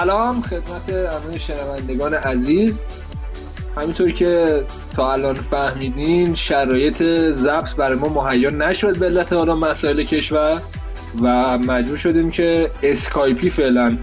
سلام خدمت همه شنوندگان عزیز. همینطور که تا الان فهمیدین شرایط ضبط برای ما مهیا نشد به علت حالا مسائل کشور و مجبور شدیم که اسکایپی فعلا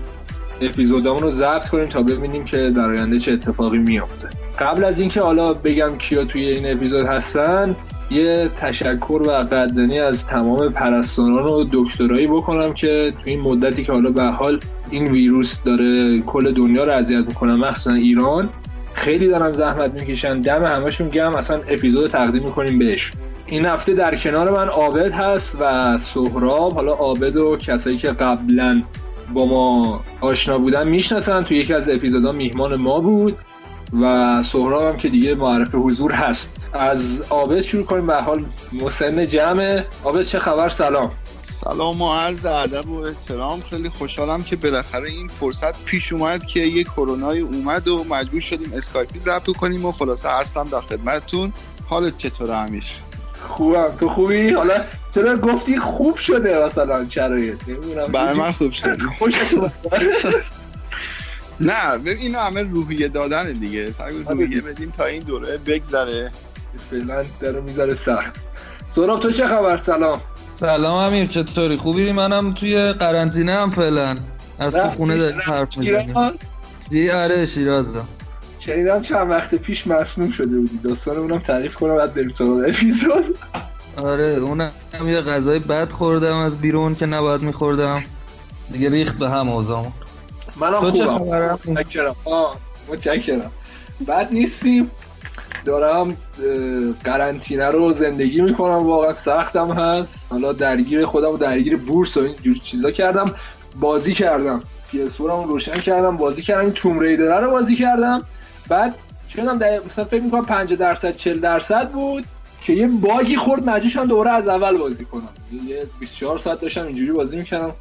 اپیزودامون رو ضبط کنیم تا ببینیم که در آینده چه اتفاقی میافته. قبل از اینکه حالا بگم کیا توی این اپیزود هستن یه تشکر و قدردانی از تمام پرستاران و دکترایی بکنم که توی این مدتی که حالا به حال این ویروس داره کل دنیا رو اذیت می‌کنه مخصوصا ایران خیلی دارن زحمت می‌کشن دم همشون گم اصلا اپیزود تقدیم می‌کنیم بهش. این هفته در کنار من عابد هست و سهراب حالا عابد و کسایی که قبلا با ما آشنا بودن می‌شناسن توی یکی از اپیزودها میهمان ما بود. و سهراب هم که دیگه معرف حضور هست. از عابد شروع کنیم به حال مسن جمع. عابد چه خبر؟ سلام. سلام و عرض ادب و احترام. خیلی خوشحالم که بالاخره این فرصت پیش اومد که یه کرونای اومد و مجبور شدیم اسکایپی ضبط کنیم و خلاصه هستم در خدمتتون. حالت چطوره همیشه خوبم. تو خوبی؟ حالا چرا گفتی خوب شده مثلا شرایط؟ نمی‌دونم. برای من خوب شده. نه ببین اینو همه روحیه دادن دیگه. سعی روحیه بدیم تا این دوره بگذره. فعلا داره می‌ذاره سخت سراب تو چه خبر؟ سلام. سلام امیر چطوری؟ خوبی؟ منم توی قرنطینه هم فعلا. از تو خونه داریم حرف می‌زنیم. چی؟ آره شیرازم شنیدم چند وقت پیش مسموم شده بودی. داستان اونم تعریف کنم بعد بریم سراغ اپیزود. آره اونم یه غذای بد خوردم از بیرون که نباید میخوردم. دیگه ریخت به هم اوزامون منم خوبم. متشکرم. متشکرم. بعد نیستیم. دارم قرنطینه رو زندگی می‌کنم. واقعا سختم هست. حالا درگیر خودم و درگیر بورس و اینجور چیزا کردم. بازی کردم. PS4 رو روشن کردم. بازی کردم. توم ریدر رو بازی کردم. بعد شدم در... مثلا فکر می‌کنم 50 درصد 40 درصد بود که یه باگی خورد. مجبور شدم دوباره از اول بازی کنم. یه 24 ساعت داشتم اینجوری بازی می‌کردم.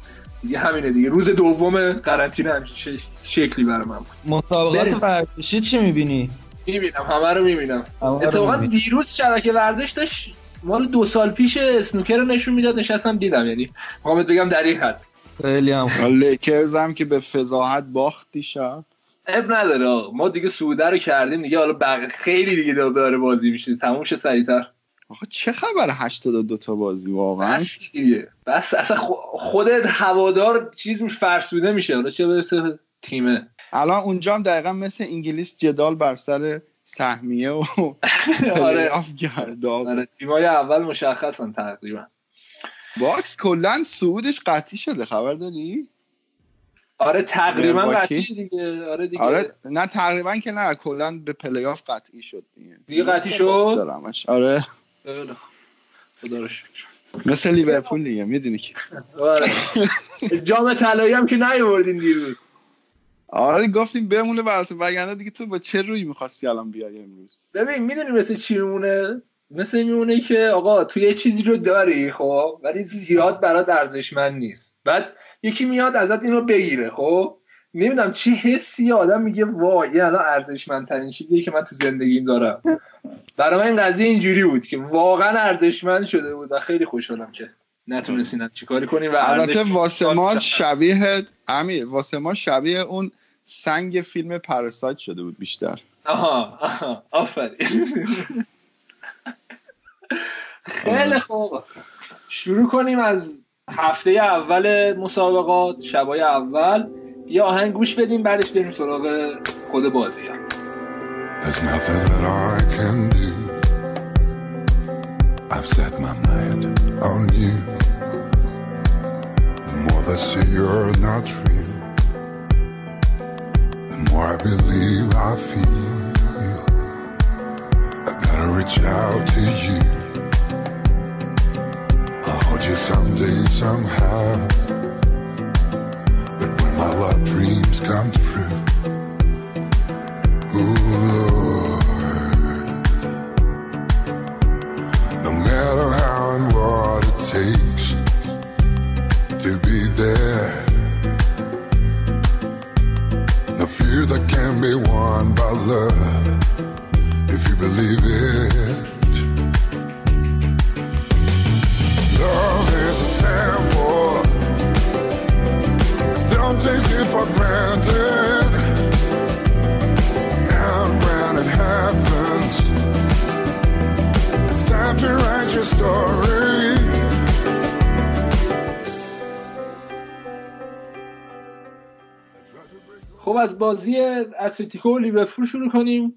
دیگه همینه دیگه روز دوم قرنطینه همچین ش- شکلی برای من بود مسابقات. ورزشی چی می‌بینی؟ می‌بینم همه رو می‌بینم اتفاقا. دیروز شبکه ورزش داشت مال دو سال پیش اسنوکر رو نشون می‌داد نشستم دیدم یعنی می‌خوام بگم در این حد خیلی هم. لیکرز هم که به فضاحت باخت دیشب اب نداره. ما دیگه سوده رو کردیم دیگه حالا بق... خیلی دیگه داره داره بازی میشه تموم شه سریعتر آخه چه خبر 82 تا بازی واقعا؟ بس بس اصلا خودت هوادار چیز میشه فرسوده میشه. حالا چه برسه تیمه. الان اونجا هم دقیقا مثل انگلیس جدال بر سر سهمیه و آره. گرداب. آره تیمای اول مشخصن تقریبا. باکس کلا صعودش قطعی شده خبر داری؟ آره تقریبا میلواکی؟ قطعی دیگه. آره دیگه. آره نه تقریبا که نه کلا به پلی‌آف قطعی شد دیگه. دیگه قطعی شد؟ آره. خدا رو شکر. مثل لیورپول دیگه می‌دونی که آره. جام طلایی هم که نیاوردین دیروز. آره گفتیم بمونه براتون وگرنه دیگه تو با چه روی می‌خواستی الان بیای امروز؟ ببین می‌دونی مثل چی میمونه؟ مثل میمونه که آقا تو یه چیزی رو داری خب؟ ولی زیاد برات ارزشمند نیست. بعد یکی میاد ازت اینو بگیره خب؟ نمی‌دونم چه حسی آدم میگه وای این الان ارزشمندترین چیزیه که من تو زندگیم دارم. برای من این قضیه اینجوری بود که واقعا ارزشمند شده بود و خیلی خوشحالم که نتونستین چیکاری کنیم و البته واسه ما شبیه امیر واسه ما شبیه اون سنگ فیلم پرسایت شده بود بیشتر. آها آها آفرین. خیلی خوب. شروع کنیم از هفته اول مسابقات شبای اول. یه آهنگ گوش بدیم بعدش بریم سراغ خود بازی ها There's nothing that I can do. I've set my mind on you. The more they say you're not real, the more I believe I feel. I gotta reach out to you. I'll hold you someday, somehow. My dreams come true, Ooh, Lord. No matter how and what it takes to be there. No fear that can be won by love if you believe it. story. خب از بازی اتلتیکو و لیورپول شروع کنیم.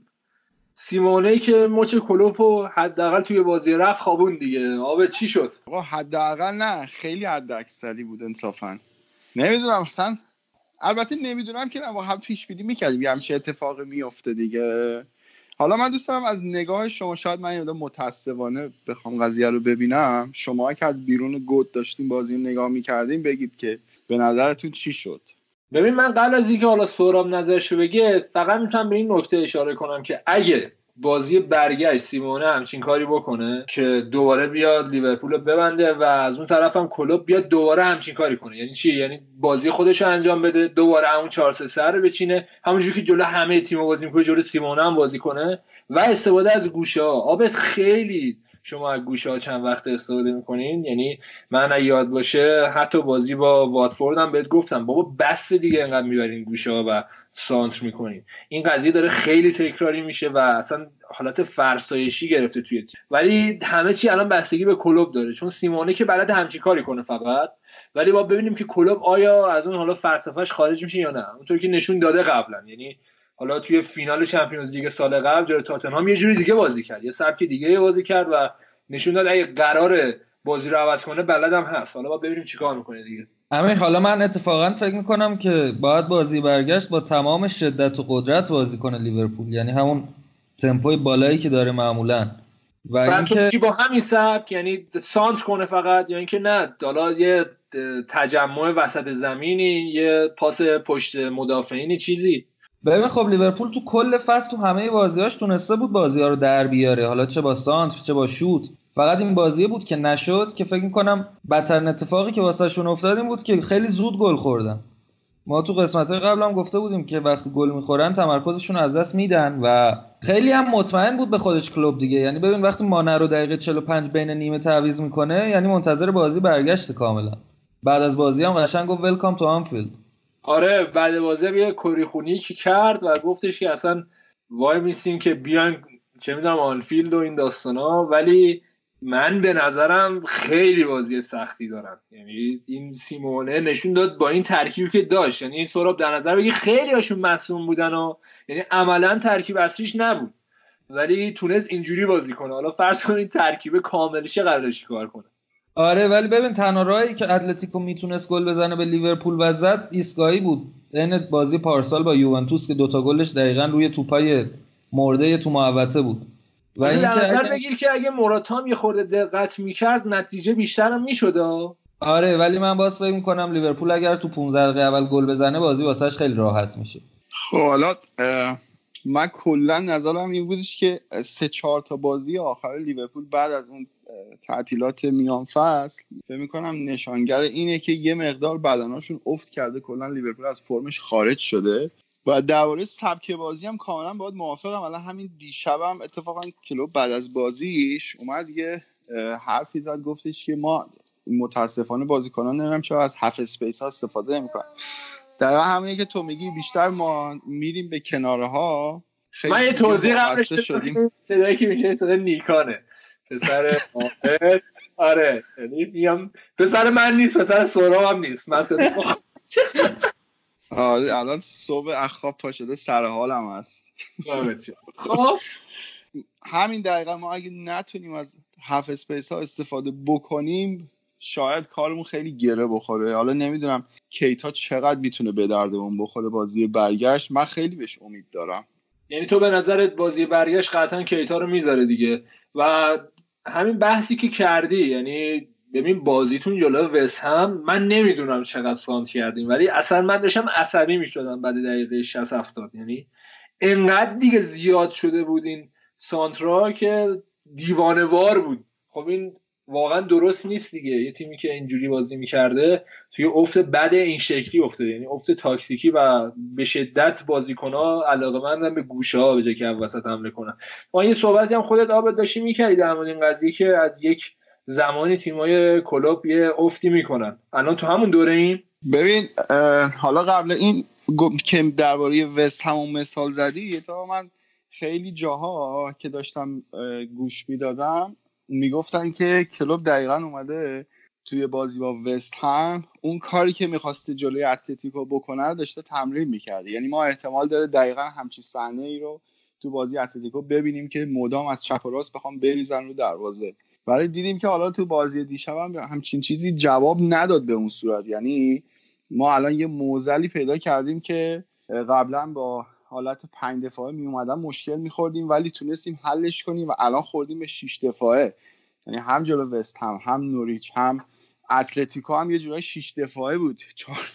سیمونه که مچ کلوپو حداقل توی بازی رفت خوابون دیگه. آبه چی شد؟ آقا حداقل نه. خیلی حداکثری بود انصافا. نمی‌دونم اصلا البته نمی‌دونم که با هم پیش بینی می‌کردیم. یه همچین اتفاقی میفته دیگه. حالا من دوست دارم از نگاه شما شاید من یه متاسفانه بخوام قضیه رو ببینم. شما که از بیرون گود داشتیم بازی نگاه می‌کردیم بگید که به نظرتون چی شد؟ ببین من قبل از اینکه حالا سهراب نظرشو بگه فقط می‌تونم به این نکته اشاره کنم که اگه بازی برگشت سیمونه همچین کاری بکنه که دوباره بیاد لیورپول ببنده و از اون طرف هم کلوب بیاد دوباره همچین کاری کنه. یعنی چی؟ یعنی بازی خودش رو انجام بده دوباره همون 4 3 رو بچینه. همونجوری که جلو همه تیم بازی می‌کنه جلو سیمونه هم بازی کنه. و استفاده از گوشه ها آبت خیلی شما از گوشه ها چند وقت استفاده می‌کنین؟ یعنی من یاد باشه حتی بازی با واتفورد هم بهت گفتم. بابا بس دیگه انقدر می‌برین گوشه ها و سانتر می‌کنین این قضیه داره خیلی تکراری میشه و اصلا حالت فرسایشی گرفته توی تیم. ولی همه چی الان بستگی به کلوب داره. چون سیمونه که بلد همچی کاری کنه فقط. ولی با ببینیم که کلوب آیا از اون حالا فلسفهش خارج میشه یا نه. اونطور که نشون داده قبلا. یعنی حالا توی فینال چمپیونز لیگ سال قبل جلوی تاتنهام یه جوری دیگه بازی کرد. یه سبک دیگه بازی کرد و نشون داد اگه قرار بازی رو عوض کنه بلدم هست. حالا با ببینیم چیکار می‌کنه دیگه. امیر حالا من اتفاقا فکر می‌کنم که باید بازی برگشت با تمام شدت و قدرت بازی کنه لیورپول. یعنی همون تمپوی بالایی که داره معمولا. و اینکه با همین سبک یعنی سانت کنه فقط یا اینکه نه حالا یه تجمع وسط زمینی یه پاس پشت مدافعینی چیزی. ببین خب لیورپول تو کل فصل تو همه بازیاش تونسته بود بازی ها رو در بیاره. حالا چه با سانتر چه با شوت. فقط این بازیه بود که نشد که فکر می‌کنم بدترین اتفاقی که واسهشون افتاد این بود که خیلی زود گل خوردن. ما تو قسمت های قبل هم گفته بودیم که وقتی گل می‌خورن تمرکزشون از دست میدن و خیلی هم مطمئن بود به خودش کلوب دیگه. یعنی ببین وقتی مانه رو دقیقه 45 بین نیمه تعویض می‌کنه یعنی منتظر بازی برگشت کاملا. بعد از بازی هم قشنگ گفت ولکام تو آنفیلد آره بعد بازی یه کری چی کرد و گفتش که اصلا وای میسیم که بیان چه می‌دونم آنفیلد و این داستانا. ولی من به نظرم خیلی بازی سختی دارم. یعنی این سیمونه نشون داد با این ترکیبی که داشت. یعنی این سراب در نظر بگی خیلی هاشون مصوم بودن و یعنی عملا ترکیب اصلیش نبود. ولی تونست اینجوری بازی کنه. حالا فرض کنید ترکیب کاملش قرارش کار کنه. آره ولی ببین تنها راهی که اتلتیکو می‌تونست گل بزنه به لیورپول و زد ایستگاهی بود. این بازی پارسال با یوونتوس که دوتا گلش دقیقا روی توپای مرده تو محوطه بود. و این که اگه... بگیر که اگه مراتام یه خورده دقت می‌کرد نتیجه بیشتر هم می‌شد آره ولی من باز فکر می‌کنم لیورپول اگر تو 15 دقیقه اول گل بزنه بازی واسهش خیلی راحت میشه. خب حالا من کلا نظرم این بودش که سه چهار تا بازی آخر لیورپول بعد از اون تعطیلات میان فصل فکر می‌کنم نشانگر اینه که یه مقدار بدناشون افت کرده کلا لیورپول از فرمش خارج شده. و درباره سبک بازی هم کاملا باید موافقم. الان همین دیشبم اتفاقا کلوپ بعد از بازیش اومد یه حرفی زد گفتش که ما متاسفانه بازیکنان نمی‌دونم چرا از half space ها استفاده نمی‌کنن. در همینه که تو میگی بیشتر ما میریم به کناره ها خیلی من یه توضیح قبل شدیم. صدایی که میشه صدای نیکانه. پسر آره. یعنی میگم پسر من نیست پسر سورا هم نیست. من آره الان صبح اخواب پا شده سر حالم هست. خب. همین دقیقا ما اگه نتونیم از هف اسپیس ها استفاده بکنیم شاید کارمون خیلی گره بخوره. حالا نمی‌دونم کیتا چقدر می‌تونه به دردمون بخوره بازی برگشت. من خیلی بهش امید دارم. یعنی تو به نظرت بازی برگشت قطعا کیتا رو می‌ذاره دیگه. و همین بحثی که کردی یعنی ببین بازیتون جلو وس هم من نمی‌دونم چقدر سانت کردیم ولی اصلا من داشتم عصبی می‌شدم بعد دقیقه 60 70 یعنی انقدر دیگه زیاد شده بود این سانترا که دیوانوار بود. خب این واقعا درست نیست دیگه. یه تیمی که اینجوری بازی می‌کرده توی افت بد این شکلی افتاده. یعنی افت تاکتیکی و به شدت بازیکنها علاقه به گوشه ها به که وسط حمله کنن. ما یه صحبتی هم خودت آبد داشتی می‌کردی در مورد این قضیه که از یک زمانی تیمای کلوب یه افتی می‌کنن. الان تو همون دوره این ببین حالا قبل این که درباره وست همون مثال زدی تا من خیلی جاها که داشتم گوش می‌دادم می‌گفتن که کلوب دقیقا اومده توی بازی با وست هم اون کاری که می‌خواسته جلوی اتلتیکو بکنه رو داشته تمرین می‌کرده. یعنی ما احتمال داره دقیقا همچین صحنه ای رو تو بازی اتلتیکو ببینیم که مدام از چپ و راست بخوام بریزن رو دروازه. ولی دیدیم که حالا تو بازی دیشب هم همچین چیزی جواب نداد به اون صورت. یعنی ما الان یه موزلی پیدا کردیم که قبلا با حالت پنج دفاعه می اومدن مشکل میخوردیم ولی تونستیم حلش کنیم و الان خوردیم به شیش دفاعه. یعنی هم جلو وست هم هم نوریچ هم اتلتیکو هم یه جورای شیش دفاعه بود.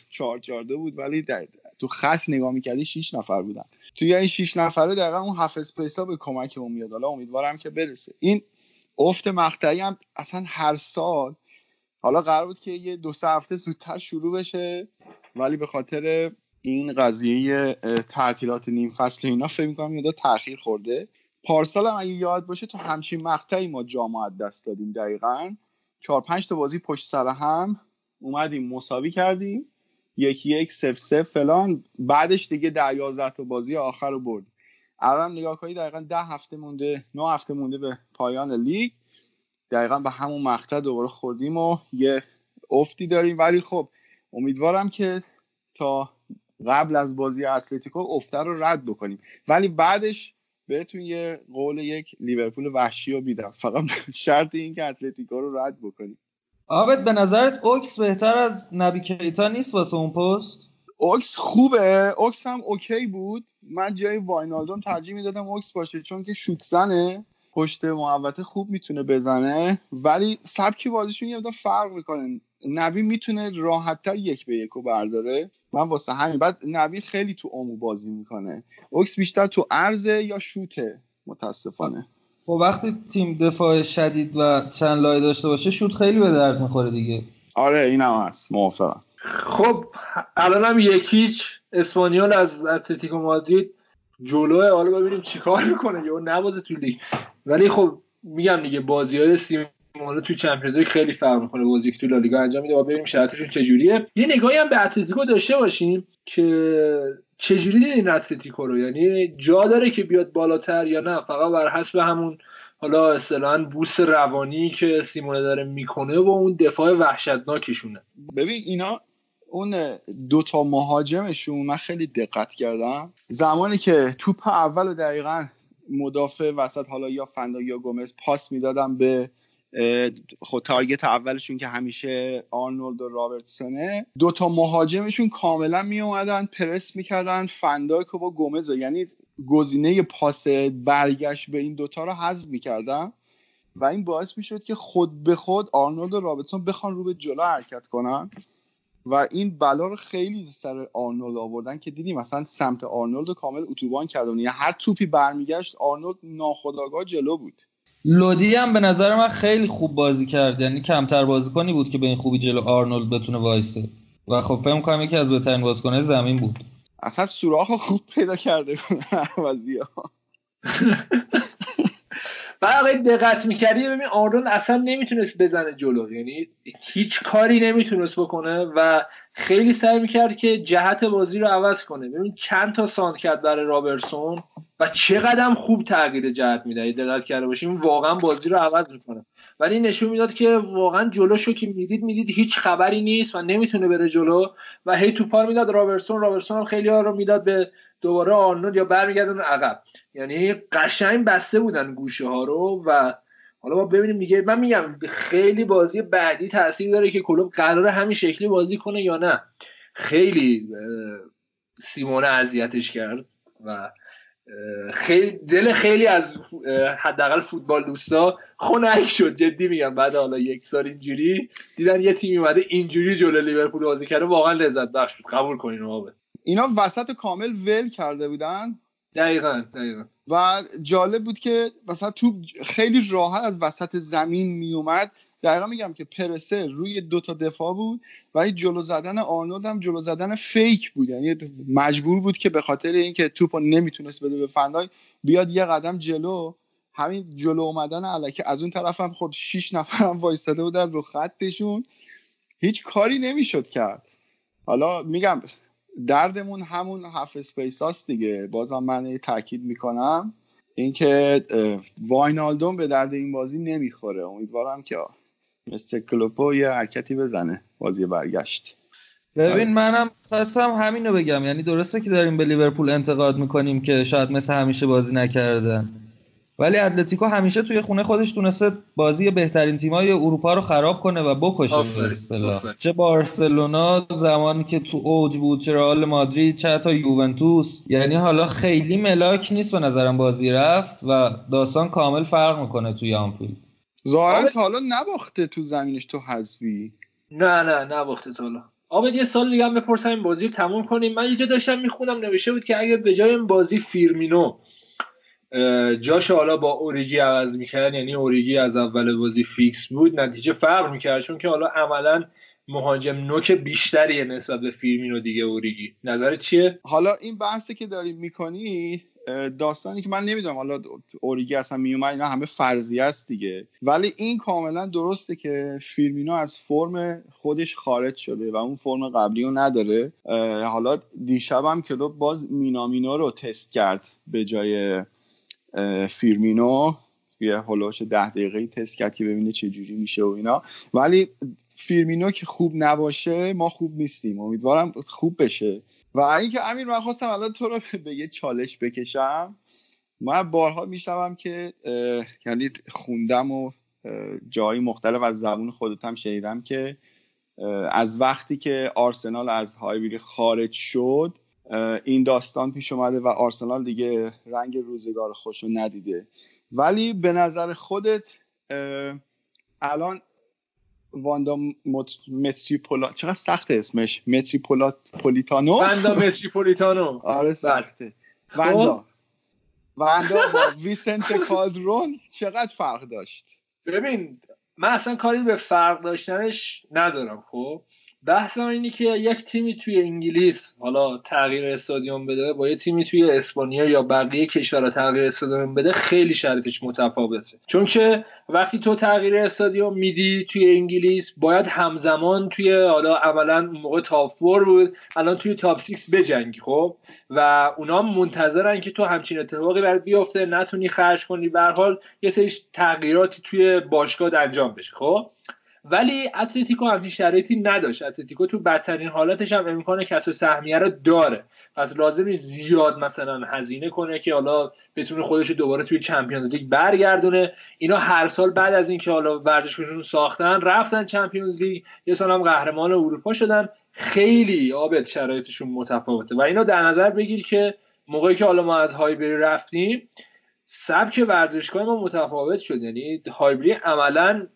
چهار چهار بود ولی در تو خط نگاه می‌کردی شیش نفر بودن. توی این شیش نفره دقیقا اون هفت اسپیسا به کمک اون میاد حالا امیدوارم که برسه. این افت مقطعی هم اصلا هر سال حالا قرار بود که یه دو سه هفته زودتر شروع بشه ولی به خاطر این قضیه تعطیلات نیم فصل اینا فکر می‌کنم یه تاخیر خورده. پارسال هم اگه یاد باشه تو همچین مقطعی ما جام دست دادیم دقیقا. چهار پنج تا بازی پشت سر هم اومدیم مساوی کردیم. یکی یک سف سف فلان. بعدش دیگه ده یازده تا بازی آخر رو برد. الان نگاه کنید دقیقا ده هفته مونده نه هفته مونده به پایان لیگ. دقیقا به همون مقطع دوباره خوردیم و یه افتی داریم. ولی خب امیدوارم که تا قبل از بازی اتلتیکو افته رو رد بکنیم. ولی بعدش بهتون یه قول یک لیورپول وحشی رو بیدم فقط شرط این که اتلتیکو رو رد بکنیم. آبت به نظرت اوکس بهتر از نبی کیتا نیست واسه اون پست؟ اوکس خوبه. اوکس هم okay بود. من جای واینالدوم ترجیح می‌دادم اوکس باشه چون که شوت زنه. پشت محوطه خوب می‌تونه بزنه ولی سبکی بازیشون یه فرق می‌کنه. نبی می‌تونه راحتتر یک به یک رو برداره. من واسه همین بعد نبی خیلی تو عمق بازی می‌کنه. اوکس بیشتر تو عرضه یا شوته؟ متاسفانه. خب وقتی تیم دفاع شدید و چند لایه داشته باشه شوت خیلی به درد می‌خوره دیگه. آره این هم هست. موافقم. خب الان هم یکیچ اسپانیول از اتلتیکو مادرید جلوه. حالا ببینیم چیکار می‌کنه. یا نوازه تو لیگ. ولی خب میگم دیگه بازی های سیمونه تو چمپیونز خیلی فرق می‌کنه بازی که تو لالیگا انجام میده و ببینیم شرایطشون چجوریه. یه نگاهی هم به اتلتیکو داشته باشیم که چجوری دیدین اتلتیکو رو؟ یعنی جا داره که بیاد بالاتر یا نه؟ فقط بر حسب همون حالا اصطلاحا بوس روانی که سیمونه داره می‌کنه و اون دفاع وحشتناکشونه. ببین اینا اون دوتا مهاجمشون من خیلی دقت کردم. زمانی که توپ اول دقیقا مدافع وسط حالا یا فندا یا گومز پاس می‌دادم به خود تارگت اولشون که همیشه آرنولد و رابرتسونه. دوتا مهاجمشون کاملا می اومدن پرس می‌کردن. فنداک و با گومز یعنی گزینه پاس برگشت به این دوتا رو حذف می‌کردن. و این باعث می‌شد که خود به خود آرنولد و رابرتسون بخوان رو به جلو حرکت کنن. و این بلا رو خیلی سر آرنولد آوردن که دیدیم مثلا سمت آرنولد رو کامل اتوبان کردن یعنی هر توپی برمیگشت آرنولد ناخداگاه جلو بود. لودی هم به نظر من خیلی خوب بازی کرد. یعنی کمتر بازیکنی بود که به این خوبی جلو آرنولد بتونه وایسه. و خب فکر کنم یکی از بهترین بازیکنه زمین بود. اصلا سوراخ خوب پیدا کرده بود بعد دقت می‌کردی ببین آرون اصلا نمی‌تونست بزنه جلو. یعنی هیچ کاری نمی‌تونست بکنه و خیلی سعی می‌کرد که جهت بازی رو عوض کنه. ببین چند تا ساند کرد برای رابرسون و چقدر خوب تغییر جهت میده. دقت کرده باشیم واقعا بازی رو عوض می‌کنه. ولی نشون می‌داد که واقعا جلوشو که می‌دید می‌دید هیچ خبری نیست و نمی‌تونه بره جلو. و هی توپار می‌داد رابرسون رابرسون هم خیلی ها رو می‌داد به دوباره آرنولد یا برمیگردن عقب. یعنی قشنگ بسته بودن گوشه ها رو و حالا ما ببینیم دیگه. من میگم خیلی بازی بعدی تاثیر داره که کلوب قرار همین شکلی بازی کنه یا نه. خیلی سیمونه اذیتش کرد و خیلی دل خیلی از حداقل فوتبال دوستا خنک شد. جدی میگم بعد حالا یک سال اینجوری دیدن یه تیمی اومده اینجوری جلو لیورپول بازی کرده واقعا لذت بخش بود. قبول کنین رو اینا وسط کامل ول کرده بودن. دقیقا دقیقا. و جالب بود که مثلا تو خیلی راحت از وسط زمین میومد. دقیقا میگم که پرسه روی دو تا دفاع بود و جلو زدن آرنولد هم جلو زدن فیک بود. یعنی مجبور بود که به خاطر اینکه توپ نمی‌تونست بده به فندای بیاد یه قدم جلو. همین جلو اومدن الکیه از اون طرف هم خب شیش نفر هم وایستاده بودن رو خطشون. هیچ کاری نمی‌شد کرد. حالا میگم دردمون همون half space هاست دیگه. بازم من تاکید می‌کنم. اینکه واینالدوم به درد این بازی نمی‌خوره. امیدوارم که مثل کلوپو یه حرکتی بزنه. بازی برگشت. ببین منم خواستم همینو بگم. یعنی درسته که داریم به لیورپول انتقاد می‌کنیم که شاید مثل همیشه بازی نکردن. ولی اتلتیکو همیشه توی خونه خودش تونسته بازی بهترین تیمای اروپا رو خراب کنه و بکشه. به اصطلاح. چه بارسلونا زمانی که تو اوج بود چه رئال مادرید چه تا یوونتوس. یعنی حالا خیلی ملاک نیست به نظرم بازی رفت و داستان کامل فرق می‌کنه توی آنفیلد. ظاهرا تا حالا نباخته تو زمینش تو حذفی. نه نه نباخته تا حالا. عابد یه سوال دیگه هم بپرسم این بازی رو تموم کنیم؟ من یه جا داشتم می‌خوندم نوشته بود که اگر به جای این بازی فیرمینو جاش حالا با اوریگی عوض می‌کرد یعنی اوریگی از اول بازی فیکس بود نتیجه فرق می‌کرد چون که حالا عملا مهاجم نوک بیشتریه نسبت به فیرمینو دیگه اوریگی نظر چیه؟ حالا این بحثی که داری می‌کنی داستانی که من نمی‌دونم حالا اوریگی اصلا میومد اینا همه فرضی است دیگه. ولی این کاملا درسته که فیرمینو از فرم خودش خارج شده و اون فرم قبلی رو نداره حالا دیشبم کلوب باز مینامینو رو تست کرد به جای فیرمینو یه هلوش ده دقیقه تست کرد که ببینه چه جوری میشه و اینا. ولی فیرمینو که خوب نباشه ما خوب نیستیم. امیدوارم خوب بشه. و اینکه امیر من خواستم الان تو رو به یه چالش بکشم. من بارها میشنوم که یعنی خوندم و جایی مختلف از زبون خودت هم شنیدم که از وقتی که آرسنال از هایبری خارج شد این داستان پیش اومده و آرسنال دیگه رنگ روزگار خوش رو ندیده. ولی به نظر خودت الان واندا متری پولا چقدر سخت اسمش؟ متری پولا پولیتانو واندا متری پولیتانو آره سخته واندا واندا با ویسنت کالدرون چقدر فرق داشت؟ ببین من اصلا کاری به فرق داشتنش ندارم خب؟ بحث اینی که یک تیمی توی انگلیس حالا تغییر استادیوم بده با یه تیمی توی اسپانیا یا بقیه کشورها تغییر استادیوم بده خیلی شرطش متفاوته. چون که وقتی تو تغییر استادیوم میدی توی انگلیس باید همزمان توی حالا عملا موقع تاپ بود الان توی تاپ 6 بجنگی خب؟ و اونا منتظرن که تو همچین اتفاقی برات بیفته نتونی خرج کنی به حال یه سری تغییراتی توی باشگاه انجام بشه خب؟ ولی اتلتیکو همچین شرایطی نداشت. اتلتیکو تو بدترین حالتش هم امکان کسب سهمیه رو داره. پس لازم زیاد مثلا هزینه کنه که حالا بتونه خودش دوباره توی Champions League برگردونه. اینا هر سال بعد از اینکه حالا ورزشگاهشون ساختن رفتن Champions League یه سال هم قهرمان اروپا شدن. خیلی عابد شرایطشون متفاوته. و اینا در نظر بگیر که موقعی که حالا ما از هایبری رفتیم سبک ورزشگاه ما متفاوت شد. یعنی هایبری عملا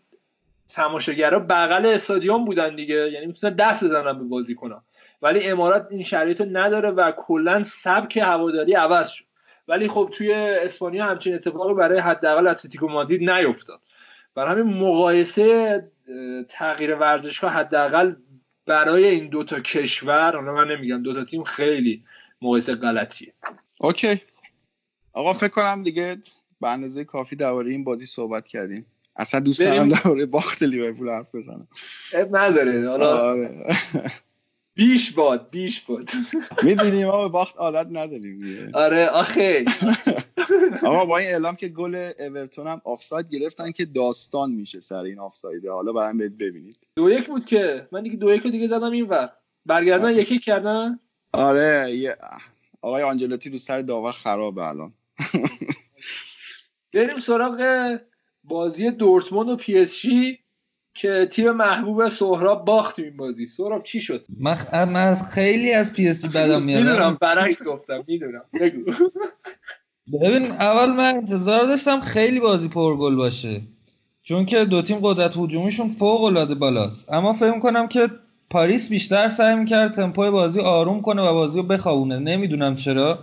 تماشاگرها بغل استادیوم بودن دیگه. یعنی می‌تونن دست بزنن به بازی کنن ولی امارات این شرایط نداره و کلا سبک هواداری عوض شد. ولی خب توی اسپانیا همچین اتفاقی برای حداقل اتلتیکو مادرید نیفتاد. برای همین مقایسه تغییر ورزشگاه حداقل برای این دوتا کشور حالا من نمیگم دوتا تیم خیلی مقایسه غلطیه. اوکی. آقا فکر کنم دیگه به اندازه کافی درباره این بازی صحبت کردیم. اصلا دوست دارم درباره باخت لیورپول حرف بزنم. اب نداره. حالا آره. بیش باد بیش باد. می‌دونیم ما به باخت عادت نداریم آره آخه. اما با این اعلام که گل اورتون هم آفساید گرفتن که داستان میشه سر این آفسایده حالا برام ببینید. دو یک بود که. من دیگه دو یک دیگه زدم این وقت برگردن یکی کردن. آره یه... آقای آنجلوتی رو سر داور خرابه الان. بریم سراغ بازی دورتموند و PSG که تیم محبوب سهراب باخت این بازی. سهراب چی شد؟ من, من از خیلی از PSG بدم میاد می‌دونم برعکس گفتم می‌دونم. بگو. ببین اول من انتظار داشتم خیلی بازی پرگل باشه. چون که دو تیم قدرت هجومیشون فوق العاده بالاست. اما فکر کنم که پاریس بیشتر سعی می‌کرد تمپوی بازی آروم کنه و بازی رو بخوابونه. نمی‌دونم چرا.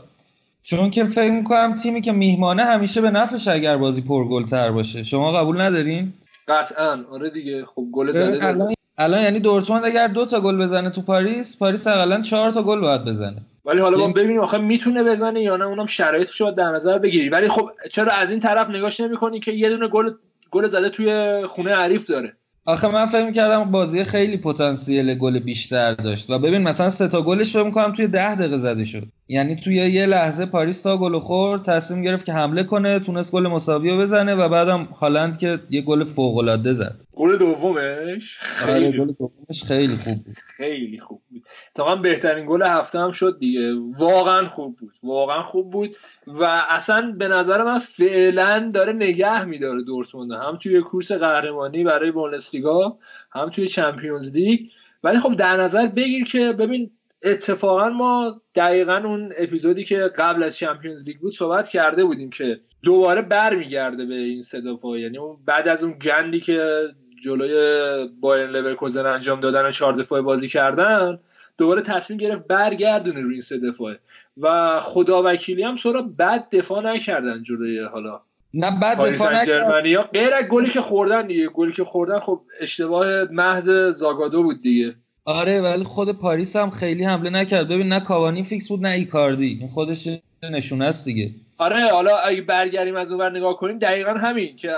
چون که فکر می‌کنم تیمی که میهمانه همیشه به نفعش اگر بازی پرگلتر باشه. شما قبول ندارین؟ قطعا. آره دیگه. خب گل زده الان الان یعنی دورتموند اگر دو تا گل بزنه تو پاریس پاریس حداقل چهار تا گل باید بزنه. ولی حالا ما ببینیم آخه می‌تونه بزنه یا نه اونم شرایطش رو در نظر بگیری. ولی خب چرا از این طرف نگاش نمی‌کنی که یه دونه گل گل زده توی خونه عریف داره؟ آخه من فکر کردم بازی خیلی پتانسیل گل بیشتر داشت. و ببین مثلا سه تا گلش فکر کنم توی ده دقیقه زده شد. یعنی توی یه لحظه پاریس تا گل خورد تصمیم گرفت که حمله کنه تونست گل مساوی رو بزنه و بعدم هالند که یه گل فوق العاده زد. گل دومش؟ آره خیلی. گل دومش خیلی خوب بود. خیلی خوب بود. اتفاقا بهترین گل هفته هم شد دیگه. واقعا خوب بود. واقعا خوب بود. و اصلا به نظر من فعلا داره نگه میداره دورتموند. هم توی کورس قهرمانی برای بوندسلیگا هم توی Champions League. ولی خب در نظر بگیر که ببین اتفاقا ما دقیقا اون اپیزودی که قبل از Champions League بود صحبت کرده بودیم که دوباره برمیگرده به این دفعه یعنی اون بعد از اون گندی که جلوی بایرن لورکوزن انجام دادن و چهار دفاعه بازی کردن دوباره تصمیم گرفت برگردونه روی این سه دفاعه و خدا وکیلی هم سهراب بد دفاع نکردن جلوی حالا. نه بعد پاریس دفاع سن نکرد ژرمنیا غیر از گلی که خوردن دیگه. گلی که خوردن خب اشتباه محض زاگادو بود دیگه. آره ولی خود پاریس هم خیلی حمله نکرد. ببین نه کاوانی فیکس بود نه ایکاردی. این خودش نشونه است دیگه. آره حالا اگه برگردیم از اونور نگاه کنیم دقیقا همین که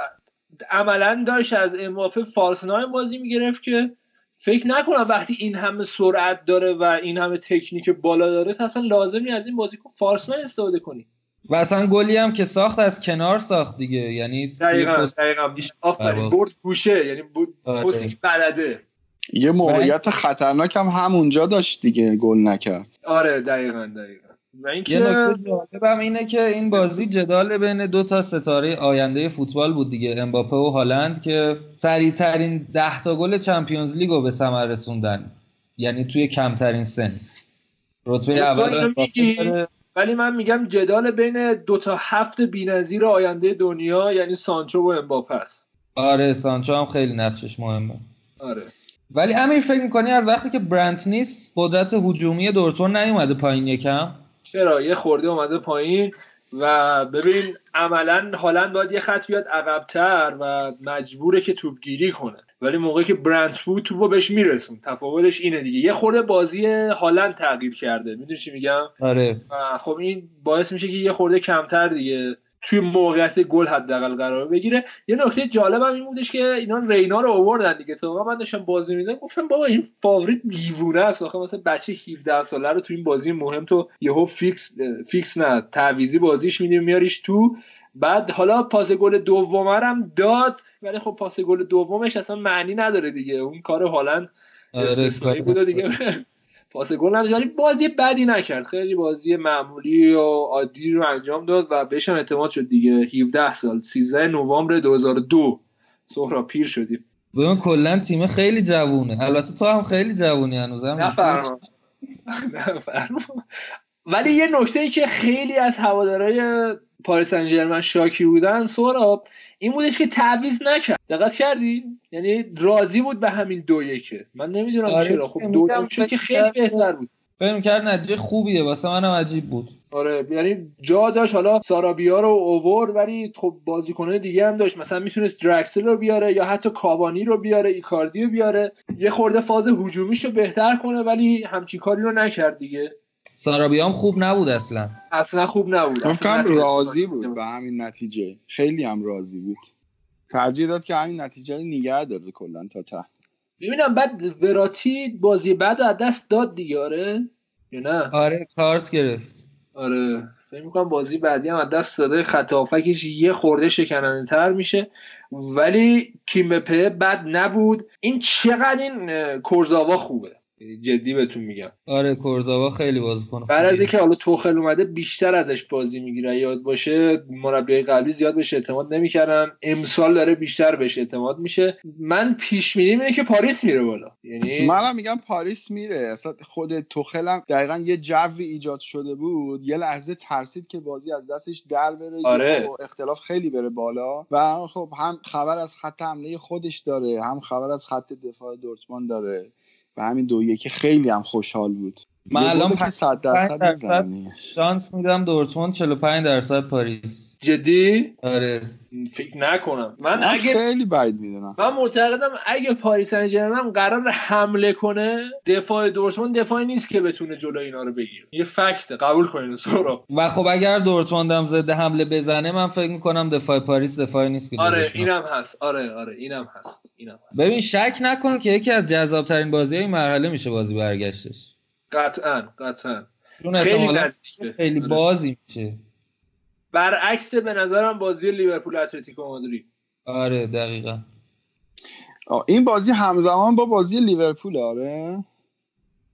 عملا داشت از امباپه false nine بازی می‌گرفت که فکر نکنم وقتی این همه سرعت داره و این همه تکنیک بالا داره تا اصلا لازمی از این بازیکن فالس ناین استفاده کنی. و اصلا گلی هم که ساخت از کنار ساخت دیگه. یعنی دقیقا پست- دقیقا. آفرین. برد گوشه. یعنی بود آره. پستی که بلده. یه موقعیت خطرناک هم همونجا داشت دیگه گل نکرد. آره دقیقا دقیقا. و یه اینکه نکته جالبم اینه که این بازی جدال بین دو تا ستاره آینده فوتبال بود دیگه امباپه و هالند که سریع ترین ده تا گل چمپیونز لیگ رو به ثمر رسوندن یعنی توی کمترین سن. رتبه اول. ولی من میگم جدال بین دو تا هفت بی‌نظیر آینده دنیا یعنی سانچو و امباپه است. آره سانچو هم خیلی نقشش مهمه. آره. ولی امیر فکر می‌کنی از وقتی که برنت نیست قدرت هجومی دورتموند نیومده پایین یکم؟ چرا؟ یه خورده اومده پایین و ببین عملا هالند باید یه خط بیاد عقبتر و مجبوره که توپگیری کنه. ولی موقعی که برنت بود توپو بهش میرسون تفاوتش اینه دیگه. یه خورده بازی هالند تغییر کرده. می‌دونی چی میگم؟ آره. و خب این باعث میشه که یه خورده کمتر دیگه توی موقعیت گل حداقل قرار بگیره. یه نکته جالبم این بودش که اینا رینا رو آوردن دیگه. تو من داشتم بازی می‌دیدم گفتم بابا این فاور دیوونه است. آخه مثلا بچه 17 ساله رو تو این بازی مهم تو یهو فیکس فیکس نه تعویضی بازیش میدیم میاریش تو. بعد حالا پاس گل دومم داد ولی خب پاس گل دومش اصلا معنی نداره دیگه. اون کار هالند آره استثنایی بود دیگه. پاس گل نداشت. ولی بازی بدی نکرد. خیلی بازی معمولی و عادی رو انجام داد و بهش هم اعتماد شد دیگه. 17 سال 13 نوامبر 2002 سهراب پیر شدیم. ببین کلا تیم خیلی جوونه. البته تو هم خیلی جوونی هنوزم نفرما. ولی یه نکته ای که خیلی از هوادارهای پاریس سن ژرمن شاکی بودن سهراب این بودش که تعویض نکرد. دقت کردی یعنی راضی بود به همین دو یکه. من نمی‌دونم آره، چرا. خب دو شد که خیلی بهتر بود. فکر کرد نتیجه خوبیه واسه منم عجیب بود. آره یعنی جا داشت. حالا سارابیا رو اوورد ولی خب بازیکنهای دیگه هم داشت. مثلا می‌تونست درکسل رو بیاره یا حتی کاوانی رو بیاره ایکاردی رو بیاره. یه خورده فاز هجومیش رو بهتر کنه ولی همچین کاری رو نکرد دیگه. سارابی هم خوب نبود اصلا. اصلا خوب نبود. فکرم نتونست راضی بود. به همین نتیجه. خیلی هم راضی بود. ترجیح داد که همین نتیجه رو نگه داره کلا تا ته. ببینم بعد وراتی بازی بعد از دست داد دیگه آره؟ یا نه؟ آره کارت گرفت. آره. فکر می‌کنم بازی بعدی هم از دست داده. خط یه خورده شکننده تر میشه. ولی کیمبپه بد نبود. این چقدر این کورزاوا خوبه. جدی بهتون میگم. آره کورزاوا خیلی بازیکن بعد از. اینکه حالا توخل اومده بیشتر ازش بازی می‌گیره. یاد باشه مربی قبلی زیاد بهش اعتماد نمی‌کردن. امسال داره بیشتر بهش اعتماد میشه. من پیش بینی اینه که پاریس میره بالا. یعنی منم میگم پاریس میره. اصلا خود توخلم دقیقا یه جوی ایجاد شده بود. یه لحظه ترسید که بازی از دستش در بره. آره. و اختلاف خیلی بره بالا. و خب هم خبر از خط حمله خودش داره هم خبر از خط دفاع دورتموند داره. و همین دو یکی خیلی هم خوشحال بود. من الان گله که پنج- 100 پنج درصد درصد شانس میدم دورتموند 45 درصد پاریس. جدی؟ آره. فکر نکنم. من من اگه خیلی بعید می‌دونم. من معتقدم اگه پاریس سن ژرمن قرار حمله کنه دفاع دورتموند دفاعی نیست که بتونه جلو اینا رو بگیره. یه فکته. قبول کنین سورا و خب اگر دورتموند هم ضد حمله بزنه من فکر می‌کنم دفاع پاریس دفاعی نیست که آره اینم هست. آره آره اینم هست. اینم هست. ببین شک نکن که یکی از جذابترین بازی های این مرحله میشه بازی برگشتش. قطعا قطعا. خیلی نزدیکه. خیلی آره. بازی میشه. برعکس به نظرم بازی لیورپول اتلتیکو مادرید. آره دقیقا. این بازی همزمان با بازی لیورپول آره؟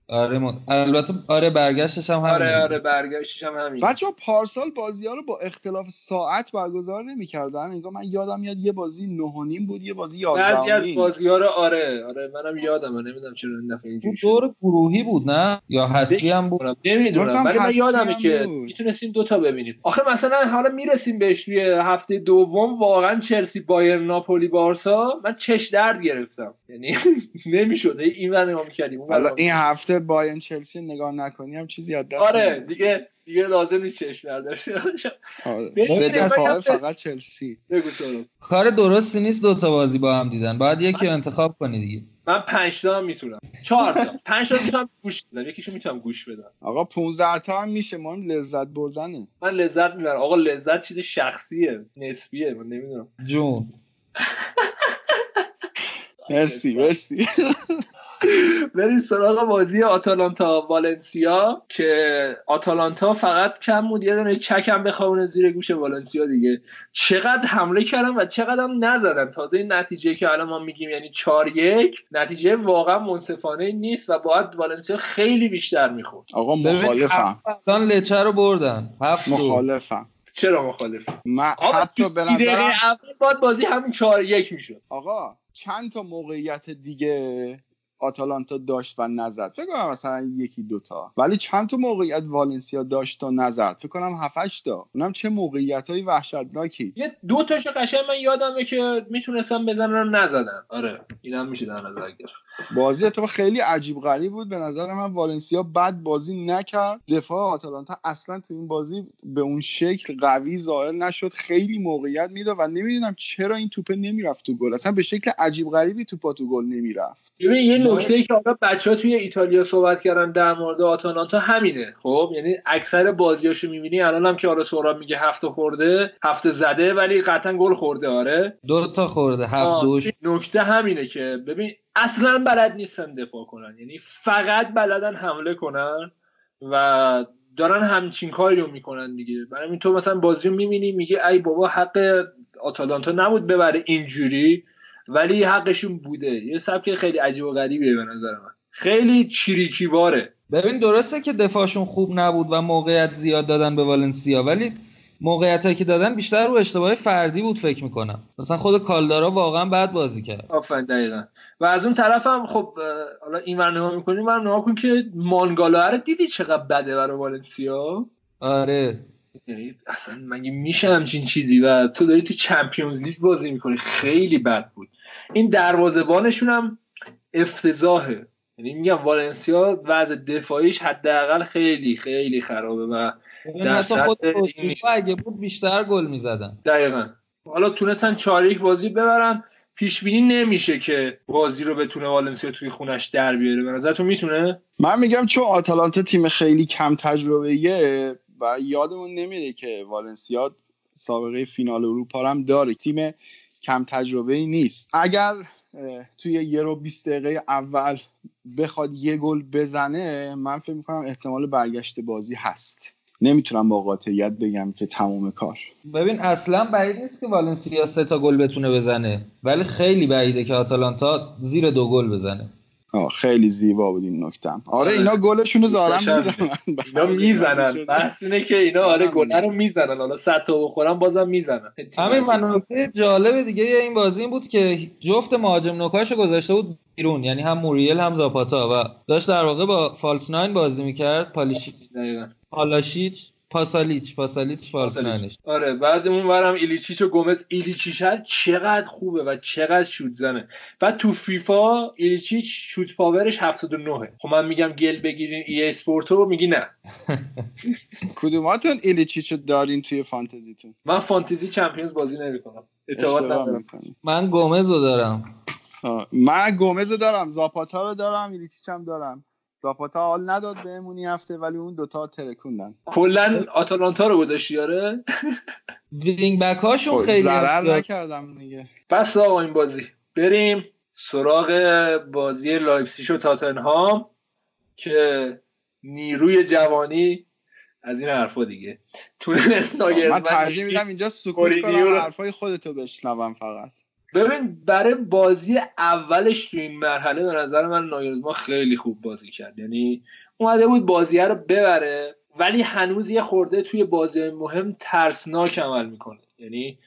آره م... البته آره برگشتش هم همین آره آره برگشتش هم همین بچه ها پارسال بازی ها رو با اختلاف ساعت برگزار نمی‌کردن. انگار من یادم میاد یه بازی نه و نیم بود یه بازی بعضی از بازی ها رو آره آره منم یادمه. نمی‌دونم چرا این دفعه اینجوری دور گروهی بود نه؟ یا حذفی هم بود؟ نمی‌دونم. گفتم ولی من یادمه که. می‌تونستیم دوتا ببینیم. آخه مثلا حالا می‌رسیم بهش توی هفته دوم واقعا چلسی بایر ناپولی بارسا. من چش درد گرفتم. یعنی نمی‌شد. این ور می‌کردیم نگاه این هفته باین چلسی نگاه نکنی هم چیزی از دست آره. دیگه دیگه لازم نیست چشم برداشته. آره. فقط چلسی. بگو کار درستی نیست دوتا بازی با هم دیدن. باید یکی رو انتخاب کنی دیگه. من پنج تا هم می‌تونم. چهار تا. پنج تا می‌تونم گوش بدم. یکیشو می‌تونم گوش بدم. آقا 15 تا هم میشه. مهم لذت بردنه من لذت می‌برم. آقا لذت چیز شخصیه. نسبیه. من نمی‌دونم. جون. مرسی مرسی. بریم سراغ بازی آتالانتا والنسیا که آتالانتا فقط کم بود یه دونه چکم بخوابونه زیر گوش والنسیا دیگه. چقدر حمله کردن و چقدر هم نزدن تازه این نتیجه که الان ما میگیم یعنی 4 یک نتیجه واقعا منصفانه نیست و باید والنسیا خیلی بیشتر می‌خورد. آقا مخالفم. لچه رو بردن. هفت. مخالفم. چرا مخالف من آقا حتی به نظرم اول باید بازی همین 4 یک می‌شد. آقا چند تا موقعیت دیگه آتالانتا داشت و نزد. فکر کنم مثلا یکی دوتا. ولی چند تا موقعیت والنسیا داشت و نزد؟ فکر کنم 7 تا. اونم چه موقعیت های وحشتناکی. یه دو تاشو قشنگ من یادمه که می‌تونستم بزنن نزدن آره اینم میشه در نظر گرفت. بازی اتفاق خیلی عجیب غریب بود. به نظر من والنسیا بد بازی نکرد. دفاع آتالانتا اصلا تو این بازی به اون شکل قوی ظاهر نشد. خیلی موقعیت می‌داد و نمی‌دونم چرا این توپه نمی‌رفت تو گل. اصلا به شکل عجیب غریبی توپا تو گل نمی‌رفت. ببین یه نکته ای که حالا بچه ها توی ایتالیا صحبت کردن در مورد آتالانتا همینه. خب یعنی اکثر بازیاشو می‌بینی. الان هم که آره سهراب میگه هفته خورده هفته زده ولی قطعا گل خورده. آره. دو تا خورده هفت دوش نکته همینه که ببین اصلا بلد نیستن دفاع کنن. یعنی فقط بلدن حمله کنن و دارن همچین کاری رو می‌کنن دیگه. برای همین تو مثلا بازی می‌بینی میگه ای بابا حق آتالانتا نبود ببره اینجوری ولی حقشون بوده. یه سبک خیلی عجیب و غریبیه به نظر من. خیلی چیریکی باره ببین درسته که دفاعشون خوب نبود و موقعیت زیاد دادن به والنسیا ولی موقعیت هایی که دادن بیشتر رو اشتباه فردی بود فکر می‌کنم. مثلا خود کالدارا واقعا بد بازی کرد. آفرین دقیقا. و از اون طرف هم خب حالا این ور نگاه می‌کنیم من نگاه کن که مانگالا رو دیدی چقدر بده برای والنسیا؟ آره. یعنی اصلا مگه میشه همچین چیزی؟ و تو داری تو چمپیونز لیگ بازی می‌کنی. خیلی بد بود. این دروازه‌بانشون هم افتضاحه. یعنی میگم والنسیا وضع دفاعیش حداقل خیلی خیلی خرابه و در حتی خود. اگه بود بیشتر گل می‌زدن. دقیقا. حالا تونستن چاریک بازی ببرن. پیش بینی نمیشه که بازی رو بتونه والنسیا توی خونش در بیاره. به نظرتون می‌تونه؟ من میگم چون آتالانتا تیم خیلی کم تجربه و یادمون نمیره که والنسیا سابقه فینال اروپا رو هم داره. تیم کم تجربه ای نیست. اگر توی یه رو 20 دقیقه اول بخواد یه گل بزنه من فکر می‌کنم احتمال برگشت بازی هست. نمی‌تونم با قاطعیت بگم که تمام کار. ببین اصلا بعید نیست که والنسیا سه تا گل بتونه بزنه ولی خیلی بعیده که آتالانتا زیر دو گل بزنه. آه خیلی زیبا بود این نکتم آره آره. اینا گلشون رو هم می‌زنن. اینا می‌زنن. بحث اینه که اینا آره آره. گله رو می‌زنن. حالا صد تا بخورن بازم می‌زنن. همین من نکته جالب دیگه این بازی این بود که جفت مهاجم نوکاشو گذاشته بود بیرون. یعنی هم موریل هم زاپاتا. و داشت در واقع با فالس ناین بازی می‌کرد. پالیشی دقیقاً. پالاشیچ پاسالیچ. پاسالیچ false nine ش آره بعد اون ورم ایلیچیچ و گومز. ایلیچیچ هر چقدر خوبه و چقدر شوت زنه. بعد تو فیفا ایلیچیچ shot power ش 79 خب من میگم گل بگیرین EA Sports و میگی نه. کدوماتون ایلیچیچو دارین توی فانتزیتون؟ من فانتزی Champions بازی نمی‌کنم. اعتقاد ندارم. من گومز رو دارم من گومز رو دارم زاپاتا رو دارم ایلیچیچ هم دارم. زاپاتا حال نداد بهمون این هفته ولی اون دوتا ترکوندن. کلا آتالانتا رو گذاشتی آره؟ wing back هاشون خب، خیلی ضرر نکردم دیگه. پس آقا این بازی. بریم سراغ بازی لایپسیش و تاتنهام که نیروی جوانی از این حرفا دیگه. تونست من ترجیح میدم اینجا سکوت کنم حرفای خودتو بشنوم فقط. ببین برای بازی اولش تو این مرحله به نظر من ناگلزمان خیلی خوب بازی کرد. یعنی اومده بود بازی رو ببره ولی هنوز یه خورده توی بازی مهم ترسناک عمل می‌کنه. یعنی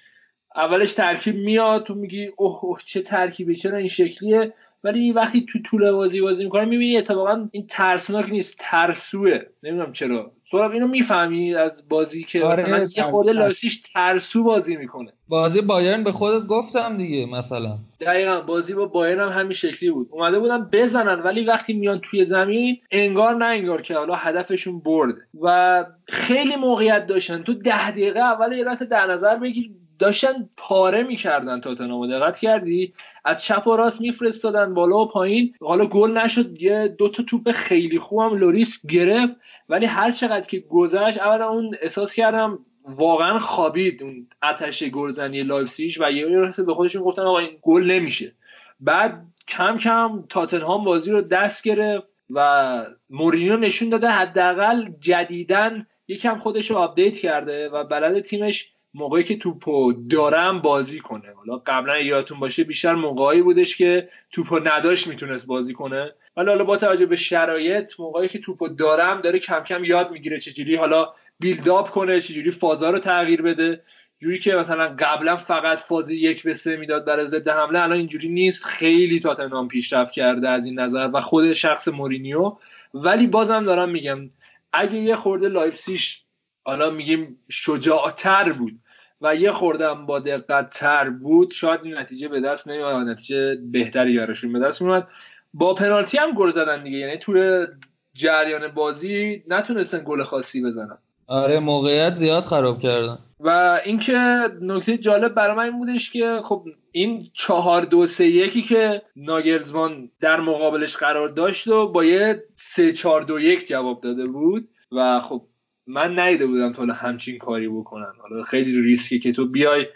اولش ترکیب میاد تو میگی اوه اوه چه ترکیبی چرا این شکلیه؟ ولی وقتی تو طول بازی بازی می‌کنه می‌بینی اتفاقا این ترسناک نیست ترسوه. نمی‌دونم چرا. سهراب اینو می‌فهمی از بازی که آره، مثلا یه خورده. لایپزیگ ترسو بازی می‌کنه. بازی بایرن به خودت گفتم دیگه مثلا. دقیقا بازی با بایرن هم همین شکلی بود. اومده بودن بزنن ولی وقتی میان توی زمین انگار نه انگار که حالا هدفشون برده. و خیلی موقعیت داشتن. تو ده دقیقه اول یه لحظه در نظر بگیر داشتن پاره می‌کردن تاتنهامو دقت کردی؟ از چپ و راست میفرستادن بالا و پایین. حالا گل نشد یه دو تا توپ خیلی خوبم لوریس گرفت ولی هر چقدر که گذشت اولا اون احساس کردم واقعا خوابید اون آتش گلزنی لایپزیگ و انگار رسید به خودشون گفتن آقا این گل نمیشه. بعد کم کم تاتنهام بازی رو دست گرفت و مورینیو نشون داده حداقل جدیدن یکم خودش رو آپدیت کرده و بلد تیمش موقعی که توپو دارم بازی کنه. حالا قبلا یادتون باشه بیشتر موقعی بودش که توپو نداشت می‌تونست بازی کنه. ولی حالا با توجه به شرایط موقعی که توپو دارم داره کم کم یاد می‌گیره چجوری حالا بیلداپ کنه چجوری فازا رو تغییر بده. جوری که مثلا قبلا فقط فاز یک به سه می‌داد برای ضد حمله الان اینجوری نیست. خیلی تاتنهام پیشرفت کرده از این نظر و خود شخص مورینیو. ولی بازم دارم میگم اگه یه خورده لایپسیش حالا میگیم شجاعتر بود. و یه خورده هم با دقت تر بود شاید این نتیجه به دست نمیاد نتیجه بهتری براشون به دست میاد با پنالتی هم گل زدن دیگه یعنی توی جریان بازی نتونستن گل خاصی بزنن. آره موقعیت زیاد خراب کردن. و اینکه نکته جالب برای من این بودش که خب این چهار دو سه یکی که ناگرزمان در مقابلش قرار داشت و با یه سه چهار دو یک جواب داده بود و خب من نیده بودم تا حالا همچین کاری بکنن حالا خیلی ریسکی که تو بیای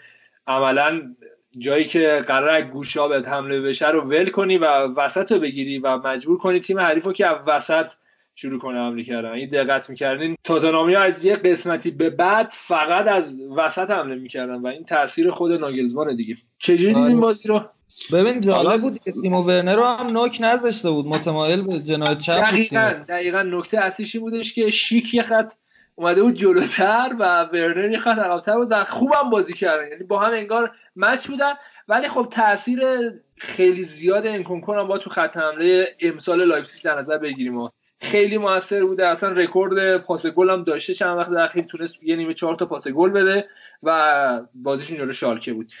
عملا جایی که قرار گوشا بهت حمله بشه رو ول کنی و وسط رو بگیری و مجبور کنی تیم حریف رو که از وسط شروع کنه حمله کردن این دقت می‌کردین تاتنامی از یه قسمتی به بعد فقط از وسط حمله می‌کردن و این تاثیر خود ناگلزمانه دیگه چجوری آره. دیدین بازی رو ببین جالب بود که تیمو ورنر رو هم نوک نذاشته بود متمایل به جناح چپ دقیقا. دقیقا نکته اصلیش این بودش که شیک یه خط اومده بود جلوتر و ورنر یه خط عقب‌تر بود و خوبم بازی کردن. یعنی با هم انگار match بودن. ولی خب تاثیر خیلی زیاد انکونکو رو هم باید تو خط حمله امسال لایپزیگ در نظر بگیریم. و خیلی موثر بوده. اصلا رکورد پاس گل هم داشته. چند وقت اخیر تونست یه نیمه چهار تا پاس گل بده و بازیشون جلو شالکه بود.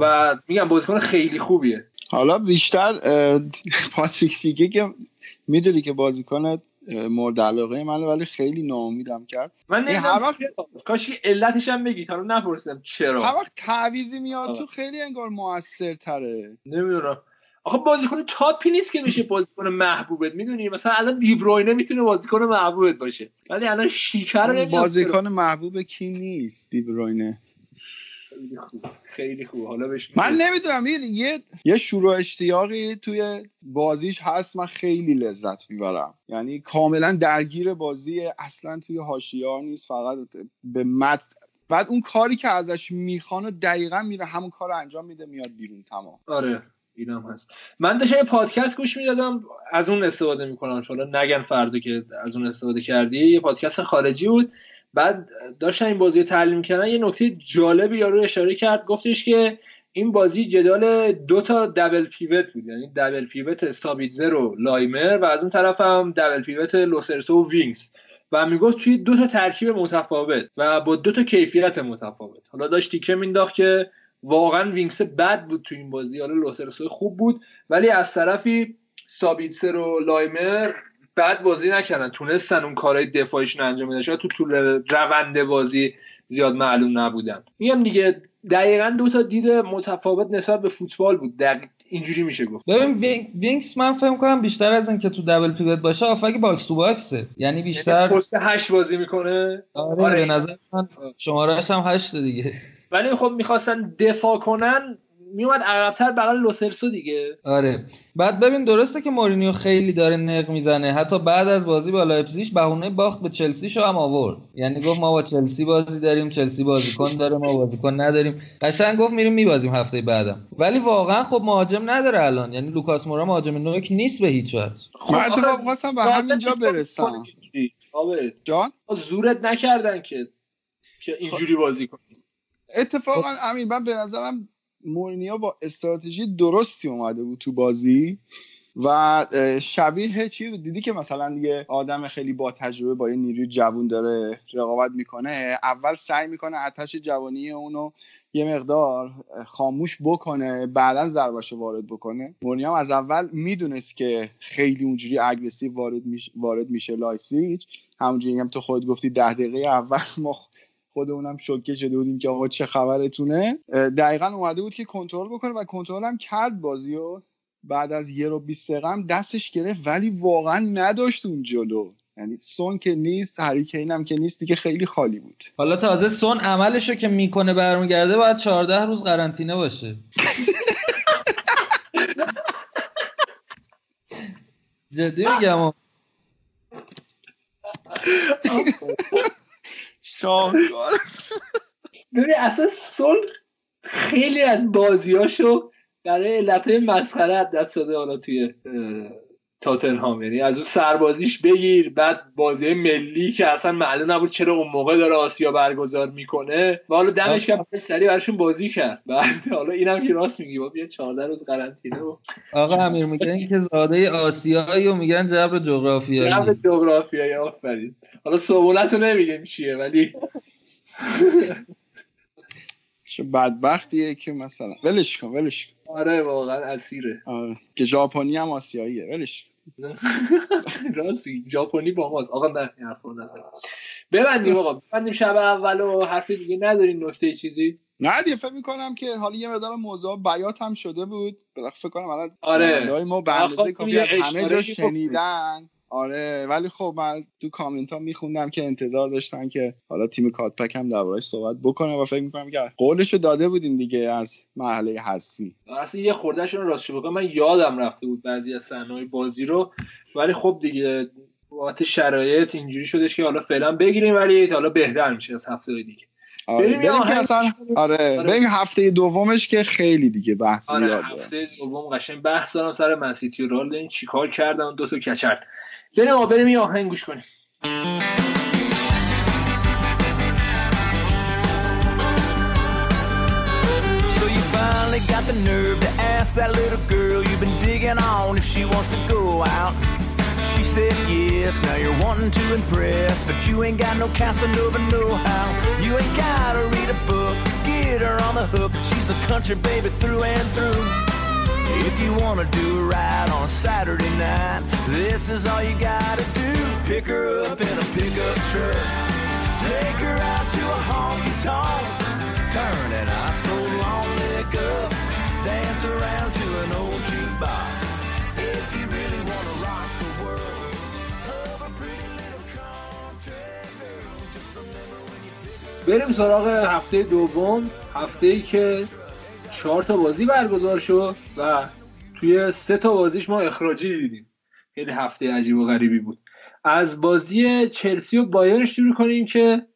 و میگم بازیکن خیلی خوبیه. حالا بیشتر پاتریک دیگه که می‌دونی که بازیکن مورد علاقه منه ولی خیلی ناامیدم کرد. من هر وقت-. کاش علتش هم بگید حالا نپرسیدم چرا. هر وقت تعویزی میاد آه. تو خیلی انگار موثرتره. نمی‌دونم. آخه بازیکن تاپی نیست که بشه بازیکن محبوبت. می‌دونی؟ مثلا الان دیبروینه می‌تونه بازیکن محبوبت باشه. ولی الان شیکر. بازیکن محبوب کی نیست دیبروینه خیلی خوب. خیلی خوب. حالا بهش من. نمی‌دونم یه یه یه شروع اشتیاقی توی بازیش هست من خیلی لذت می‌برم. یعنی کاملا درگیر بازی اصلا توی حاشیه‌ها نیست فقط به مت بعد اون کاری که ازش می‌خوان و دقیقا میره همون کار رو انجام میده میاد بیرون تمام. آره اینم هست. من داشتم یه پادکست گوش می‌دادم از اون استفاده می‌کنم حالا نگن فردا که از اون استفاده کردی. یه پادکست خارجی بود. بعد داشتن این بازی رو تحلیل می‌کردن یه نکته جالبی یارو اشاره کرد گفتش که این بازی جدال دو تا double pivot بود یعنی double pivot سابیتزر و لایمر و از اون طرف هم double pivot لوسلسو و وینکس و می‌گفت توی دو تا ترکیب متفاوت و با دو تا کیفیت متفاوت. حالا داشت تیکه مینداخت که واقعا وینکس بد بود تو این بازی حالا لوسلسو خوب بود ولی از طرفی سابیتسر و لایمر بد بازی نکردن. تونستن اون کارهای دفاعیشون انجام بدن. شاید تو طول روند بازی زیاد معلوم نبودن. میگم دیگه دقیقا دو تا دید متفاوت نسبت به فوتبال بود. دقیقا اینجوری میشه گفت. ببین وینگ- وینکس من فکر کنم بیشتر از اینکه تو double pivot باشه هافبک box to box ـه. یعنی بیشتر پست هشت بازی می‌کنه. آره, آره. به نظر من شمارهش هم هشته دیگه. ولی خب می‌خواستن دفاع کنن. میومد عقبتر بغل لوسلسو دیگه. آره. بعد ببین درسته که مورینیو خیلی داره نق می‌زنه. حتی بعد از بازی با لایپزیگ بهونه باخت به چلسی‌شو هم آورد. یعنی گفت ما با چلسی بازی داریم چلسی بازیکن داره ما بازیکن نداریم. قشنگ گفت میریم میبازیم هفته بعدم. ولی واقعا خب مهاجم نداره الان. یعنی لوکاس مورا مهاجم نوک نیست به هیچ وجه. من اتفاقا خواستم به همینجا برسم. جان؟ زورت نکردن که که اینجوری بازی کنی اتفاقا امین من به نظرم مورینیو با استراتژی درستی اومده بود تو بازی و شبیه چی دیدی که مثلا یه آدم خیلی با تجربه با یه نیروی جوون داره رقابت می‌کنه اول سعی می‌کنه آتش جوانی اونو یه مقدار خاموش بکنه بعدا ضرباشو وارد بکنه. مورینیو از اول می‌دونست که خیلی اونجوری aggressive وارد میشه وارد میشه لایپزیگ. همونجوری هم تو خود گفتی ده دقیقه اول ما خودمونم شوکه شده بودیم که آقا چه خبرتونه. دقیقا اومده بود که کنترل بکنه و کنترل هم کرد بازی و بعد از یه رو 20 دقیقه هم دستش گرفت ولی واقعا نداشت اون جلو. یعنی سون که نیست هریکین هم که نیست دیگه خیلی خالی بود. حالا تازه سون عملشو که می‌کنه برمیگرده باید 14 روز قرنطینه باشه. جدی میگم. شاهکار. ببین اصلا سون خیلی از بازیاشو برای علتهای مسخره دست داده حالا توی تاتنهام. یعنی از اون سربازیش بگیر بعد بازی ملی که اصلا معلوم نبود چرا اون موقع داره آسیا برگزار می‌کنه. و حالا دمش که سری براشون بازی کرد. بعد حالا اینم که راست میگی با بیا 14 روز قرنطینه و آقا امیر میگن که زاده آسیایی و میگن جبر جغرافیایی. جبر جغرافیایی آفرین. حالا سهولت رو نمیگیم چیه ولی بدبختیه که مثلا. ولش کن ولش کن. آره واقعا اسیره. آره. که ژاپنی هم آسیاییه. ولش راست ژاپنی با ماست. آقا نه حرفو نزن. ببندیم آقا. ببندیم شب اول و حرف دیگه ندارین نکته چیزی؟ نه دیگه فکر می‌کنم که حالا یه مقدار موضوع بیات هم شده بود. فکر کنم الان آره. ما به اندازه کافی از همه جا شنیدن. آره ولی خب من تو کامنت ها میخوندم که انتظار داشتن که حالا تیم کاتپک هم دربارش صحبت بکنه و فکر می‌کنم که قولشو داده بودیم دیگه از مرحله حذفی. اصلا یه خوردهشون راستش بکنم من یادم رفته بود بعضی از صحنه‌های بازی رو ولی خب دیگه وقت شرایط اینجوری شدش که حالا فعلا بگیریم ولی حالا بهتر میشه از هفته دیگه. آره بریم که اصلا آره, آره. بریم هفته دومش که خیلی دیگه بحث آره هفته دوم قشنگ بحث دارم سر منسیتی و رال چیکار کردن؟ دو تا کچل. بریم آقا بریم یه آهنگ گوش کنیم So you finally got the nerve to ask that little girl you've been digging on if she wants to go out. She said yes, now you're wanting to impress, but you ain't got no Casanova know-how. You ain't gotta read a book to get her on the hook. She's a country baby through and through. If you wanna do a ride on a Saturday night, this is all you gotta do. Pick her up in a pickup truck, take her out to a honky tonk, turn an ice cold long neck up, dance around to an old jukebox. If you really wanna rock the world, love a pretty little country girl. Just remember when you pick her. بریم سراغ هفته دوم هفته ای که چهار تا بازی برگزار شد و توی سه تا بازیش ما اخراجی دیدیم. خیلی هفته عجیب و غریبی بود. از بازی چلسی و بایرن شروع کنیم که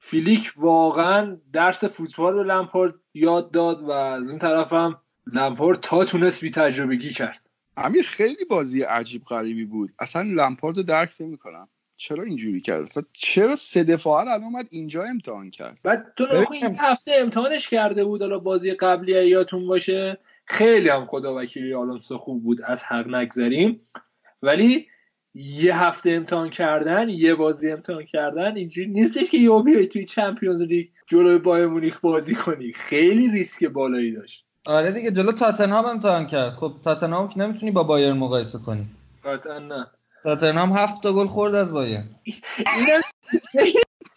فیلیک واقعا درس فوتبال به لمپارد یاد داد و از اون طرف هم لمپارد تا تونست بی تجربگی کرد. امیر خیلی بازی عجیب غریبی بود. اصلا لمپارد رو درک نمی‌کنم. چرا اینجوری کرد؟ اصلا چرا سه دفاعه الان اومد اینجا امتحان کرد؟ بعد تو این هفته امتحانش کرده بود حالا بازی قبلی یادتون باشه خیلی هم خدا وکیلی آلونسو خوب بود از حق نگذریم. ولی یه هفته امتحان کردن یه بازی امتحان کردن اینجوری نیستش که یه بیای توی چمپیونز لیگ جلوی بایر مونیخ بازی کنی. خیلی ریسک بالایی داشت. آره دیگه جلو تاتنهام امتحان کرد. خب تاتنهام که نمی‌تونی با بایر مقایسه کنی. قطعا نه. تاتنهام هفت گل خورد از بایر. اینم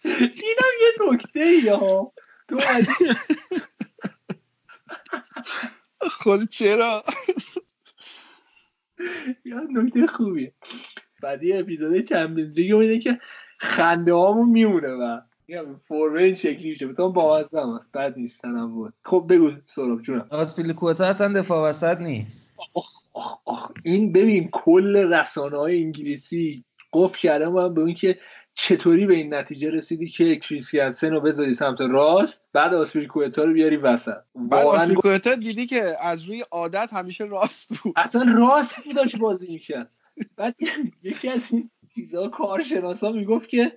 اینم یه نکته یا تو خود چرا؟ یا نکته خوبیه. بعدی اپیزود چمپیونز لیگ اینه که خنده هامون میمونه و فرمه این شکلی میشه. بتون با هم هست. بد نیستنم بود خب بگو سراب جونم. آسپیلیکوتا اصلا دفاع وسط نیست. آخ اینو ببین کل رسانه های انگلیسی قفل کرده مونده بودن که چطوری به این نتیجه رسیدی که کریس رو بذاری سمت راست بعد آسپیلیکوتا رو بیاری وسط. بعد واقعا آسپیلیکوتا دیدی که از روی عادت همیشه راست بود. اصلا راست بود داشت بازی می‌کرد. بعد یکی از این چیزها کارشناسا می‌گفت که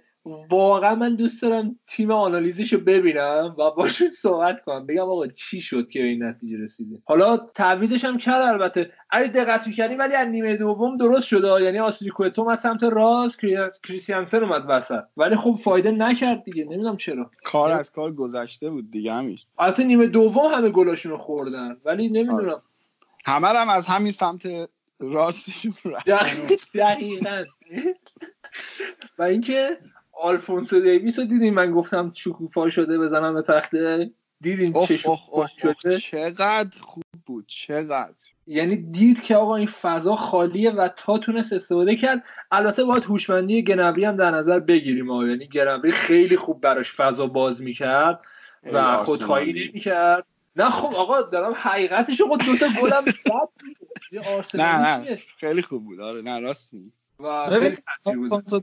واقعا من دوست دارم تیم آنالیزش رو ببینم و باشون صحبت کنم. بگم آقا چی شد که به این نتیجه رسیده حالا تعویضش هم کرد البته. اگه دقت می‌کردی ولی از نیمه دوم درست شده یعنی آسپیلیکوتا اومد سمت راست کریس- کریستیانسن اومد وسط. ولی خب فایده نکرد دیگه. نمی‌دونم چرا. کار از کار گذشته بود دیگه همین البته نیمه دوم همه گلاشون رو خوردن. ولی نمی‌دونم. همه رو هم از همین سمت راستشون رفتن. دقیق- دقیقاً. و اینکه آلفونسو دیویس رو دیدین؟ من گفتم شکوفا شده بزنم به تخته. دیدین چه شکوفا شده؟ چقدر خوب بود چقدر. یعنی دید که آقا این فضا خالیه و تا تونست استفاده کرد. البته باید هوشمندی گنبری هم در نظر بگیریم آقا. یعنی گنبری خیلی خوب براش فضا باز می‌کرد و خودخواهی. نمی‌کرد. نه خب آقا دارم حقیقتش رو دو تا گلم نه نه؟ خیلی خوب بود. آره نه راست میگی. و خیلی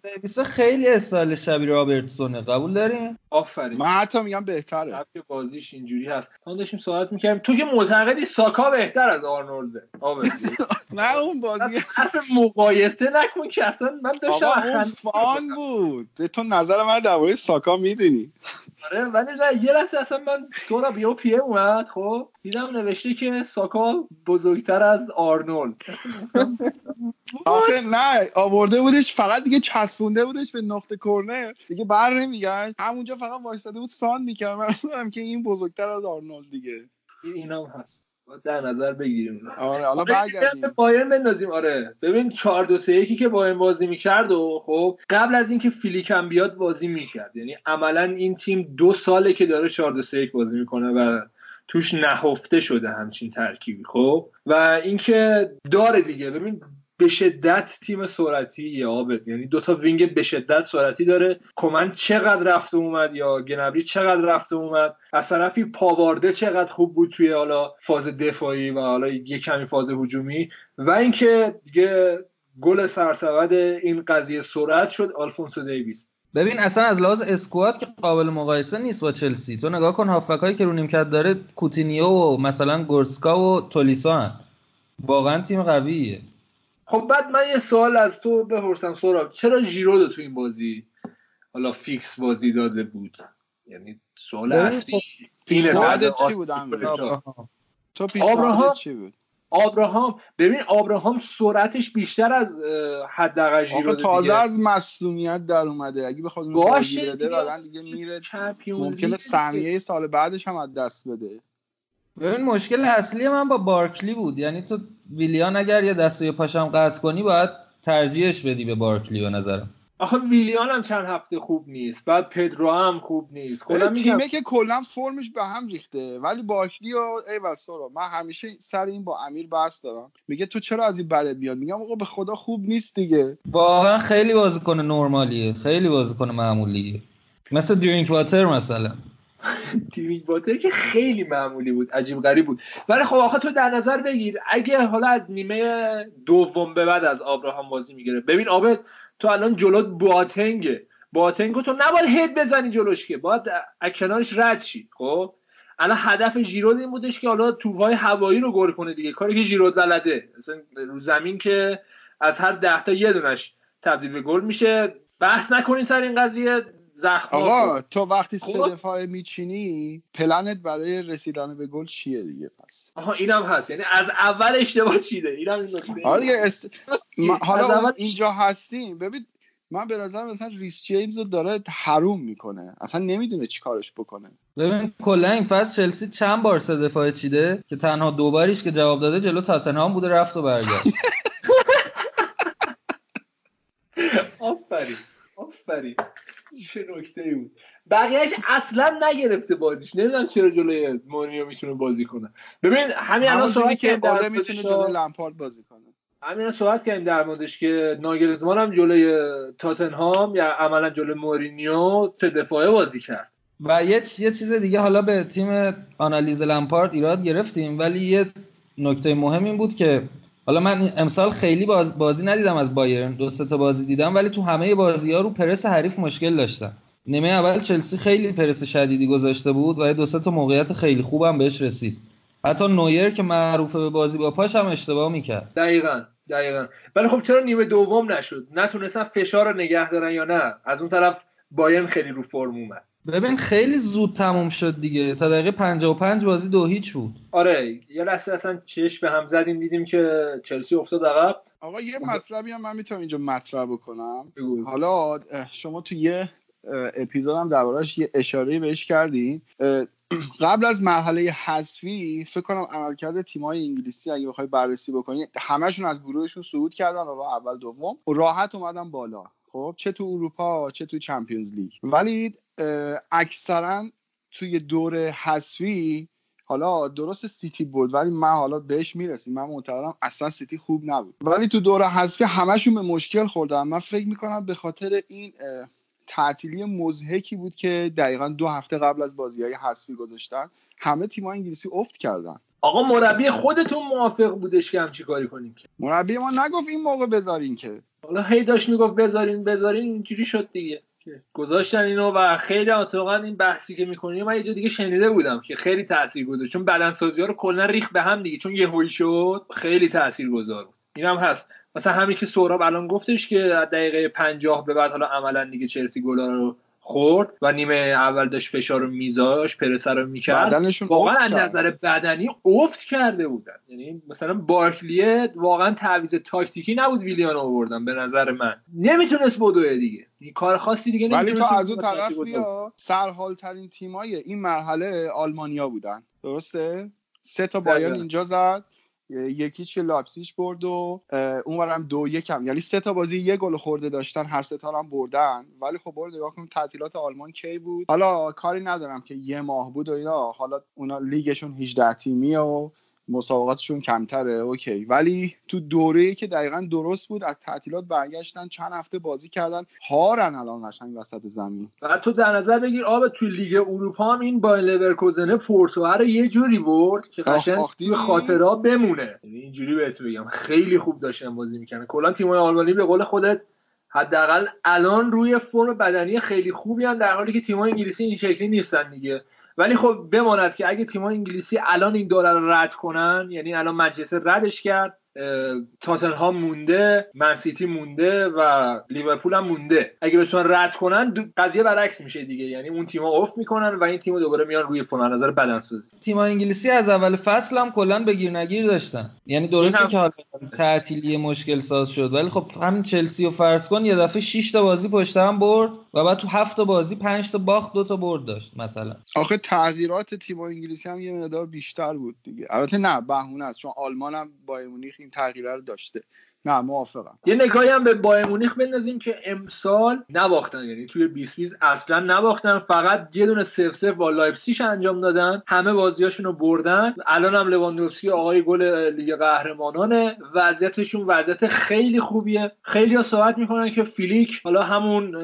دیویس خیلی استایل شبیه رابرتسونه. قبول دارین آفرین. من حتی میگم بهتره. سبک بازیش اینجوری هست. ما داشتیم صحبت می‌کردیم. تو که معتقدی ساکا بهتر از آرنولده. نه اون بازی حرف مقایسه نکن که اصلا من داشتم اون فان بود. تو نظر من درباره ساکا می‌دونی. آره ولی نه یه لحظه اصلا من تو را بیو پیه اومد خب؟ دیدم نوشته که ساکا بزرگتر از آرنولد. آخه نه آورده بودش فقط دیگه چسبونده بودش به نقطه کرنر دیگه بر نمیگشت. همونجا فقط وایساده بود سان می‌کرد. من که این بزرگتر از آرنولد دیگه. اینم هست. در نظر بگیریم. آره حالا آره، برگردیم. بایرن بندازیم. آره. ببین 4 2 3 1 که بایرن بازی می‌کرد و خب قبل از اینکه فیلیک هم بیاد بازی می‌کرد. یعنی عملا این تیم دو ساله که داره 4 2 3 1 بازی می‌کنه و توش نهفته شده همچین ترکیبی خب؟ و اینکه داره دیگه. ببین به شدت تیم سرعتیه بایرن یعنی دوتا wing به شدت سرعتی داره. کمن چقدر رفته اومد یا گنبری چقدر رفته اومد؟ از طرفی پاوارد چقدر خوب بود توی حالا فاز دفاعی و حالا یه کمی فاز هجومی. و اینکه دیگه گل سرسبد این قضیه سرعت شد آلفونسو دیویس. ببین اصلا از لحاظ squad که قابل مقایسه نیست با چلسی. تو نگاه کن هافبکایی که رو نیمکت داره کوتینیو و مثلا گورتسکا و تولیسو هست. واقعا تیم قویه. خب بعد من یه سوال از تو بپرسم سوراب چرا ژیرو تو این بازی حالا فیکس بازی داده بود؟ یعنی سوال اصلی خب، پیشنهادت چی بود؟ تو چی بود؟ آبراهام ببین آبراهام سرعتش بیشتر از حداقل آخه ژیرو تازه دیگه. از مصونیت در اومده. اگه بخواد اون بده دیگه. بعدن دیگه میره ممکنه لیگ سهمیه سال بعدش هم از دست بده. ببین مشکل اصلی من با بارکلی بود. یعنی تو ویلیان اگر یه دست و یه پاشم قطع کنی باید ترجیحش بدی به بارکلی به نظرم. آخه ویلیان هم چند هفته خوب نیست. بعد پدرو هم خوب نیست. کلا تیمه که کلا فرمش به هم ریخته. ولی بارکلی و ایول سورا من همیشه سر این با امیر بحث دارم. میگه تو چرا از این بدت میاد میگم آقا به خدا خوب نیست دیگه. واقعا خیلی بازیکن نرمالیه. خیلی بازیکن معمولیه. مثل درینک واتر مثلا. تیمی واتر که خیلی معمولی بود عجیب غریب بود. ولی خب آخه تو در نظر بگیر اگه حالا از نیمه دوم به بعد از آبراهام بازی می‌گیره ببین آبد تو الان جلوت بواتنگه. بواتنگو تو نباید هد بزنی جلوش که. باید از کنارش رد شی خب؟ الان هدف ژیرود این بودش که حالا توپهای هوایی رو گل کنه دیگه. کاری که ژیرود بلده. مثلا رو زمین که از هر ده تا یه دونش تبدیل به گل میشه. بحث نکنین سر این قضیه. زخم آقا تو وقتی سه خب. دفاعه میچینی پلنت برای رسیدن به گل چیه دیگه پس؟ آها اینم هست. یعنی از اول اشتباه چیده. اینم این نکته. آره دیگه است... ما- حالا اول اینجا هستیم. ببین من به نظر مثلا ریس جیمز رو داره حروم می‌کنه. اصلا نمی‌دونه چی کارش بکنه. ببین کلا این فصل چلسی چند بار سه دفاعه چیده؟ که تنها دو باریش که جواب داده جلو تاتنهام بوده رفت و برگشت. آفرین. آفرین. چه نکته ای بود؟ بقیهش اصلا نگرفته بازیش. نمی‌دونم چرا جلوی مورینیو می‌تونه بازی کنه. ببین همین الان صحبت که اوله می‌تونه جلوی لمپارد بازی کنه. همین صحبت کردیم در موردش که ناگرزمان هم جلوی تاتنهام یا عملا جلوی مورینیو چه دفاعه بازی کرد. و یه یه چیز دیگه حالا به تیم آنالیز لمپارد ایراد گرفتیم ولی یه نکته مهم این بود که حالا من امسال خیلی باز بازی ندیدم از بایرن. دو تا بازی دیدم ولی تو همه بازی ها رو پرس حریف مشکل داشتن نیمه اول چلسی خیلی پرس شدیدی گذاشته بود و دو تا موقعیت خیلی خوبم بهش رسید. حتی نویر که معروفه به بازی با پاش هم اشتباه می‌کرد. دقیقا دقیقا. ولی خب چرا نیمه دوم نشد؟ نتونستن فشار رو نگه دارن یا نه؟ از اون طرف بایرن خیلی رو فرم اومد. ببین خیلی زود تموم شد دیگه. تا دقیقه 55 بازی دو هیچ بود. آره یه لحظه اصلا چش به هم زدیم دیدیم که چلسی افتاد عقب. آقا یه مطلبی هم من می‌تونم اینجا مطرح بکنم. حالا شما تو یه اپیزودم دربارهش یه اشاره بهش کردین. قبل از مرحله حذفی فکر کنم عملکرد تیمای انگلیسی اگه بخوای بررسی بکنی همشون از گروهشون صعود کردن و اول دوم. راحت اومدن بالا. خب چه تو اروپا چه تو چمپیونز لیگ. ولی اکثرا توی دور حذفی حالا درست سیتی بود ولی من حالا بهش می‌رسیم. من معتقدم اصلا سیتی خوب نبود. ولی تو دور حذفی همشون به مشکل خوردن. من فکر می‌کنم به خاطر این تعطیلی مزهکی بود که دقیقا دو هفته قبل از بازی های حذفی گذاشتن همه تیم انگلیسی افت کردن. آقا مربی خودتون موافق بودش که همچی کاری کنیم که؟ مربی ما نگفت این موقع بذارین که. حالا هی داشت می‌گفت بذارین بذارین اینجوری شد دیگه. گذاشتن اینو و خیلی اتفاقا این بحثی که می‌کنیم من یه جا دیگه شنیده بودم که خیلی تاثیر گذاشت. چون بدنسازی ها رو کلا ریخ به هم دیگه چون یه هوی شد خیلی تاثیر گذار اینم هست. مثلا همین که سوراب الان گفتش که دقیقه 50 به بعد حالا عملا دیگه چلسی گلا رو خورد و نیمه اول داشت فشار رو میذاش پرسه رو می‌کرد. واقعا از نظر بدنی افت کرده بودن. یعنی مثلا بارکلیه واقعا تعویض تاکتیکی نبود ویلیان آوردن به نظر من. نمی‌تونست بدوه دیگه. این کار خاصی دیگه ولی تو از اون طرف بیا. سرحال ترین تیمای این مرحله آلمانیا بودن. درسته؟ سه تا بایرن اینجا زد. یکیش که لایپزیگ برد و اونورم دو یکم یعنی سه تا بازی یه گل خورده داشتن هر سه تا هم بردن. ولی خب برد نگاه کنیم تعطیلات آلمان کی بود؟ حالا کاری ندارم که یه ماه بود و اینا. حالا اونا لیگشون 18 تیمی و مسابقاتشون کمتره. اوکی. ولی تو دوره که دقیقا درست بود از تعطیلات برگشتن چند هفته بازی کردن هارن الان قشنگ وسط زمین. و تو در نظر بگیر آب تو لیگ اروپا هم این با لورکوزن پورتو رو یه جوری برد که قشنگ توی خاطرها بمونه. یعنی اینجوری بهت بگم. خیلی خوب داشتن بازی می‌کنن کلا تیم‌های آلمانی به قول خودت حداقل الان روی فرم بدنی خیلی خوبی هم در حالی که تیم‌های انگلیسی این شکلی نیستن دیگه. ولی خب بماند که اگه تیم انگلیسی الان این دوره رو رد کنن یعنی الان منچستر ردش کرد تاتنهام مونده منسیتی مونده و لیورپول هم مونده. اگه بتونن رد کنن قضیه برعکس میشه دیگه. یعنی اون تیم‌ها افت می‌کنن و این تیم دوباره میان روی فرم نظر بدنسازی. تیم انگلیسی از اول فصل هم کلا بگیر نگیر داشتن. یعنی درسته که حالا تعطیلی مشکل ساز شد ولی خب همین چلسی و فرض کن یه دفعه 6 تا بازی پشت هم برد و بعد تو هفت تا بازی 5 تا باخت دو تا برد داشت مثلا. آخه تغییرات تیم انگلیسی هم یه مقدار بیشتر بود دیگه. البته نه بهونه است. چون آلمان هم با مونیخ این تغییره رو داشته. نه موافقم. یه نگاهی هم به بایرن مونیخ بندازیم که امسال نباختن یعنی توی 20 20 اصلا نباختن فقط یه دونه 0 0 با لایپزیگ انجام دادن. همه بازیاشونو بردن. الان هم لواندوفسکی آقای گل لیگ قهرمانانه. وضعیتشون وضعیت خیلی خوبیه. خیلی ها صحبت می‌کنن که فلیک حالا همون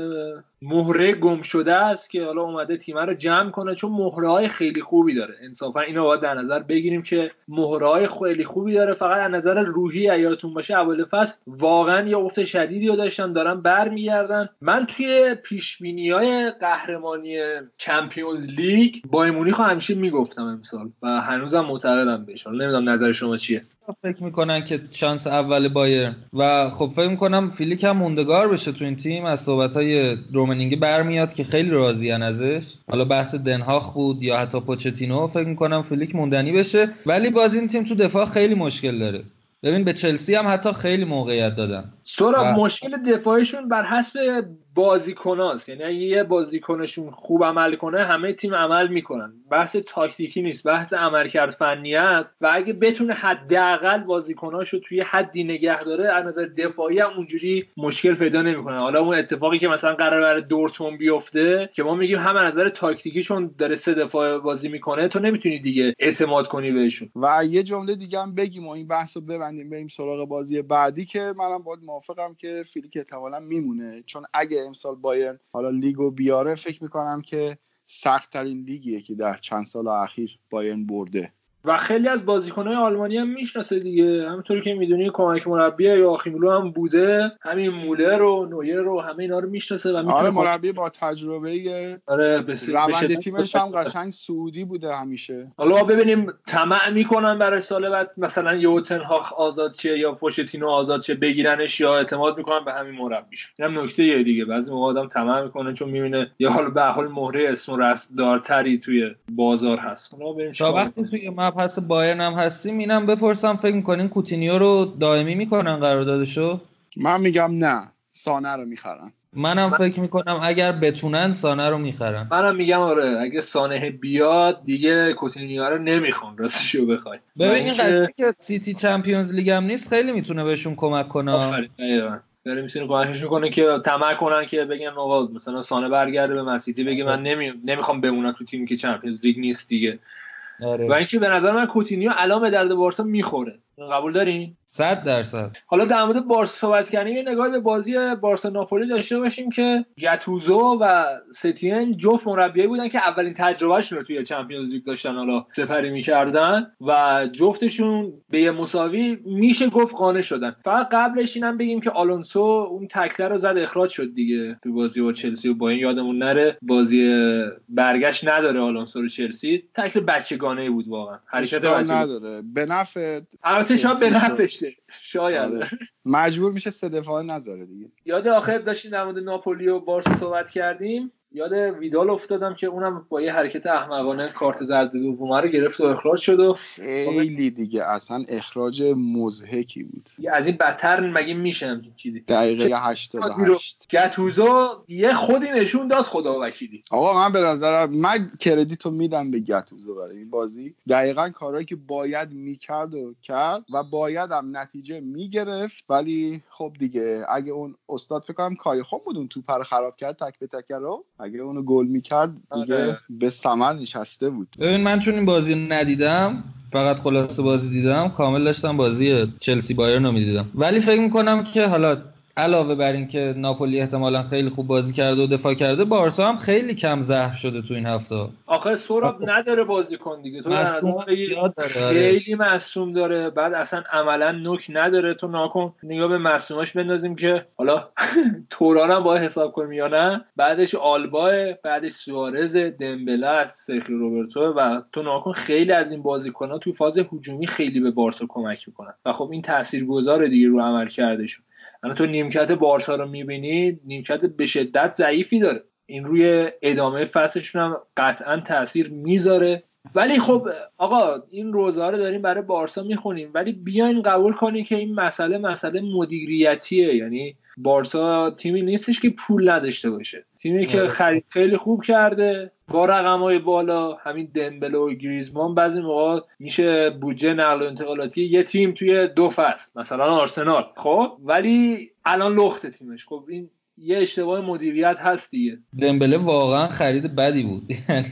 مهره گم شده است که حالا اومده تیم رو جمع کنه. چون مهره های خیلی خوبی داره. انصافا اینو باید در نظر بگیریم که مهره های خیلی خوبی داره. فقط از نظر روحی یادتون باشه اول فصل واقعا یه افت شدیدی رو داشتن دارن برمیگردن. من توی پیش های قهرمانی Champions League با مونیخ همیشه می‌گفتم امسال و هنوزم معتقدم بهش. نمی‌دونم نظر شما چیه. فکر می‌کنن که شانس اول بایرن و خب فکر می‌کنم فلیک هم موندگار بشه تو این تیم. از صحبت های رومنیگه برمیاد که خیلی راضیان ازش. حالا بحث تن‌هاخ بود یا حتی پوچتینو فکر می‌کنم فلیک موندنی بشه. ولی باز این تیم تو دفاع خیلی مشکل داره. ببین به چلسی هم حتی خیلی موقعیت دادن. سورا بله. مشکل دفاعشون بر حسب بازیکناست. یعنی اگه یه بازیکنشون خوب عمل کنه همه تیم عمل می‌کنن. بحث تاکتیکی نیست. بحث عملکرد فنی است. و اگه بتونه حداقل بازیکناشو توی حدی نگه داره از نظر دفاعی هم اونجوری مشکل پیدا نمی‌کنه. حالا اون اتفاقی که مثلا قرار برای دورتموند بیفته که ما میگیم هم از نظر تاکتیکیشون داره سه دفاع بازی می‌کنه تو نمی‌تونی دیگه اعتماد کنی بهشون. و یه جمله دیگه هم بگیم و این بحث رو ببندیم بریم سراغ بازی بعدی که منم باید موافقم که فیلیک احتمالا میمونه. چون اگه امسال بایرن حالا لیگو بیاره فکر می‌کنم که سخت ترین لیگیه که در چند سال اخیر بایرن برده. و خیلی از بازیکنهای آلمانی هم می‌شناسه دیگه. همونطوری که می‌دونی کمک مربی یا مولو هم بوده. همین مولر و نویر رو همه اینا رو می‌شناسه و آره مربی با تجربه آره روند تیمش هم قشنگ سعودی بوده همیشه. حالا ما ببینیم طمع می‌کنن برای سال بعد مثلا یه تنهاخ آزاد شه یا پوشتینو آزاد شه بگیرنش یا اعتماد می‌کنن به همین مربیش. اینم نکته یه دیگه. بعضی موقع آدم طمع می‌کنه چون می‌بینه یا حالا به حال مهره اسم و رسم دارتری توی بازار هست. حالا بریم تا چیکار وقتی توی مبحث بایرن هم هستیم اینم بپرسم فکر می‌کنین کوتینیو رو دائمی می‌کنن قراردادشو؟ من میگم نه سانه رو می‌خرن. منم فکر می‌کنم اگر بتونن سانه رو می‌خرن. منم میگم آره اگه سانه بیاد دیگه کوتینیو رو نمی‌خوام راستشو بخوای. ببین این قضیه که سیتی Champions League هم نیست خیلی می‌تونه بهشون کمک کنه. آفرین. داره می‌تونه کمکش می‌کنه که طمع کنن که بگن آقا مثلا سانه برگرده به سیتی بگه من نمی... نمی‌خوام بمونم تو تیمی که Champions League نیست دیگه. آره. و اینکه به نظر من کوتینیو الان به درد بارسا می‌خوره قبول دارین صد درصد. حالا در مورد بارسا صحبت کردیم یه نگاه به بازی بارسا ناپولی داشته باشیم که گتوزو و ستین جفت مربیایی بودن که اولین تجربهشون رو توی چمپیونز لیگ داشتن حالا سپری می‌کردن و جفتشون به یه مساوی میشه گفت قانع شدن. فقط قبلش اینم بگیم که آلونسو اون تکله رو زد اخراج شد دیگه تو بازی با چلسی و با این یادمون نره. بازی برگشت نداره آلونسو رو چلسی. تکل بچگانه بود واقعا. حرکت. نداره. به نفع البته به چلسی نفشه شاید. آره. مجبور میشه سه دفاعه نذاره دیگه. یاد آخر داشتیم در مورد ناپولی و بارسا صحبت کردیم؟ یاد ویدال افتادم که اونم با یه حرکت احمقانه کارت زرد دوم رو گرفت و اخراج شد و خیلی دیگه اصلا اخراج مزهکی بود. از این بدتر مگه میشه همچین چیزی؟ دقیقه که- 88 گتوزو یه خودی نشون داد خدا وکیلی. آقا من به نظرم من کردیتو میدم به گتوزو برای این بازی. دقیقا کارهایی که باید می‌کرد و کرد و باید هم نتیجه می‌گرفت. ولی خب دیگه اگه اون استاد فکر کنم کای خوب بود اون توپ رو خراب کرد تک به تک رو. اگه اونو گل می‌کرد دیگه آره. به ثمر نشسته بود ببین من چون این بازی رو ندیدم فقط خلاصه بازی دیدم کامل داشتم بازی چلسی بایرن رو می‌دیدم ولی فکر می‌کنم که حالا علاوه بر اینکه ناپولی احتمالا خیلی خوب بازی کرده و دفاع کرده بارسا هم خیلی کم زهر شده تو این هفته. آخه سوراب نداره بازیکن دیگه. تو. خیلی مصوم داره. بعد اصلا عملا نوک نداره. تو ناکن نگاه به مصوماش بندازیم که حالا توران هم باید حساب کنیم یا نه. بعدش آلبا بعدش سوارز دمبله است سرخی روبرتو و تو ناکن خیلی از این بازیکن ها تو فاز هجومی خیلی به بارسا کمک می‌کنن. و خب این تاثیرگذاره دیگه رو عمل کردشون الان تو نیمکت بارسا رو می‌بینی نیمکت به شدت ضعیفی داره. این روی ادامه فصلشون هم قطعا تاثیر می‌ذاره. ولی خب آقا این روزها رو داریم برای بارسا می‌خونیم. ولی بیاین قبول کنیم که این مسئله مسئله مدیریتیه. یعنی بارسا تیمی نیستش که پول نداشته باشه. تیمی که آره. خرید خیلی خوب کرده. با رقم بالا همین دمبله و گریزمان بعضی موقع میشه بودجه نقل و انتقالاتی یه تیم توی دو فصل مثلا آرسنال. خب؟ ولی الان لخت تیمش. خب این یه اشتباه مدیریت هست دیگه. دمبله واقعا خرید بدی بود. یعنی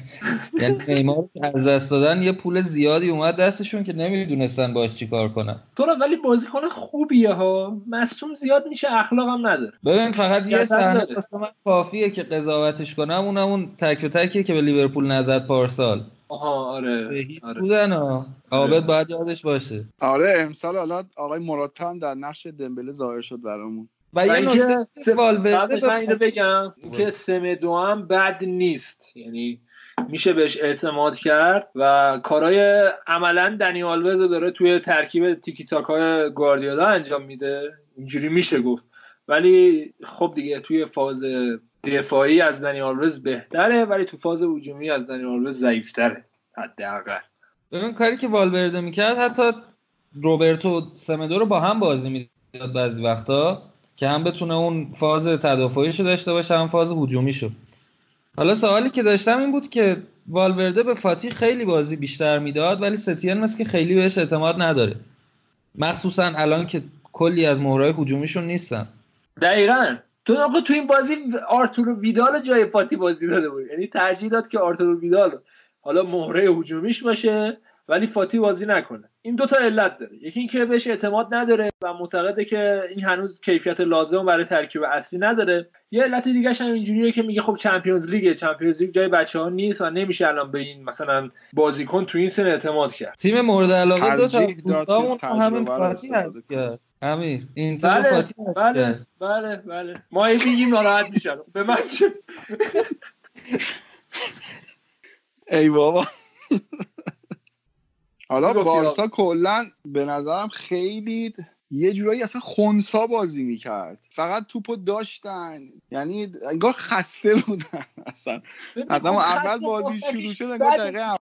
یعنی نیمار رو که از دست دادن یه پول زیادی اومد دستشون که نمی‌دونستن باش چیکار کنن. تو رو ولی بازیکن خوبیه ها. مصوم زیاد میشه اخلاق هم نداره. ببین فقط یه صحنه من کافیه که قضاوتش کنم. اونم اون تک و تکیه که به لیورپول نزد پارسال. آها آره آره. بودن ها. عابد باید یادش باشه. آره امسال حالا آقای مراتا هم در نقش دمبله ظاهر شد برامون. و یه نکته که والورده من اینو بگم اینکه سمدو هم بد نیست. یعنی میشه بهش اعتماد کرد و کارهای عملا دنی آلوز داره توی ترکیب تیکی تاک های گواردیولا انجام میده. اینجوری میشه گفت. ولی خب دیگه توی فاز دفاعی از دنی آلوز بهتره ولی تو فاز هجومی از دنی آلوز ضعیفتره حداقل. ببین کاری که والورده می‌کرد حتی روبرتو سمدو رو با هم بازی می‌داد بعضی وقتا. که هم بتونه اون فاز تدافعیشو داشته باشه هم فاز هجومیشو. حالا سوالی که داشتم این بود که والورده به فاتی خیلی بازی بیشتر می‌داد ولی ستین مثل که خیلی بهش اعتماد نداره. مخصوصا الان که کلی از مهرهای هجومیشون نیستن. دقیقا. تو آقا تو این بازی آرتورو ویدال جای فاتی بازی داده بود یعنی ترجیح داد که آرتورو ویدال حالا مهره هجومیش باشه. ولی فاتی بازی نکنه. این دوتا علت داره. یکی اینکه بهش اعتماد نداره و معتقده که این هنوز کیفیت لازم برای ترکیب اصلی نداره. یه علت دیگه هم اینجوریه که میگه خب چمپیونز لیگ چمپیونز لیگ جای بچه ها نیست و نمیشه الان به این مثلا بازیکن تو این سن اعتماد کرد. تیم مورد علاقه دو تا دوستامون همین رو فاتی هست امیر این تیم بله فاتی بله. بله بله. ما میگیم ناراحت میشن به من ای بابا. حالا بارسا کلا به نظرم خیلی یه جورایی اصلا خونسا بازی می‌کرد. فقط توپو داشتن. یعنی انگار خسته بودن. اصلا. از همون اول بازی شروع شد انگار دقیقه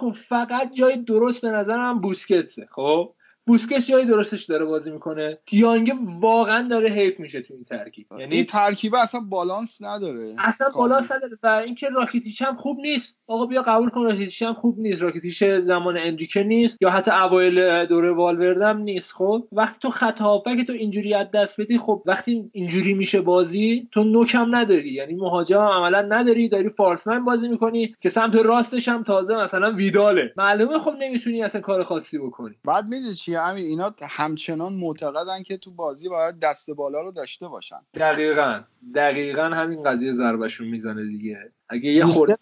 کن فقط جای درست به نظرم بوسکتسه خب؟ بوسکتس جای درستش داره بازی می‌کنه. دیانگ واقعا داره حیف میشه تو این ترکیب. این یعنی ترکیبه اصلا بالانس نداره. اصلا بالا نداره و اینکه راکیتیچ هم خوب نیست. آقا بیا قبول کن راکیتیچ هم خوب نیست. راکیتیچ زمان انریکه نیست یا حتی اوایل دوره والوردم نیست. خب وقتی تو خط هافبک تو اینجوری از دست بدی خب وقتی اینجوری میشه بازی تو نوکم نداری. یعنی مهاجم عملا نداری. داری فارسمن بازی می‌کنی که سمت راستش هم تازه مثلا ویداله. معلومه خب نمی‌تونی اصلا کار خاصی بکنی. بعد می‌دونی چیه همین اینا همچنان معتقدن که تو بازی باید دست بالا رو داشته باشن. دقیقا. دقیقا همین قضیه ضربشون می‌زنه دیگه. اگه یه خورده.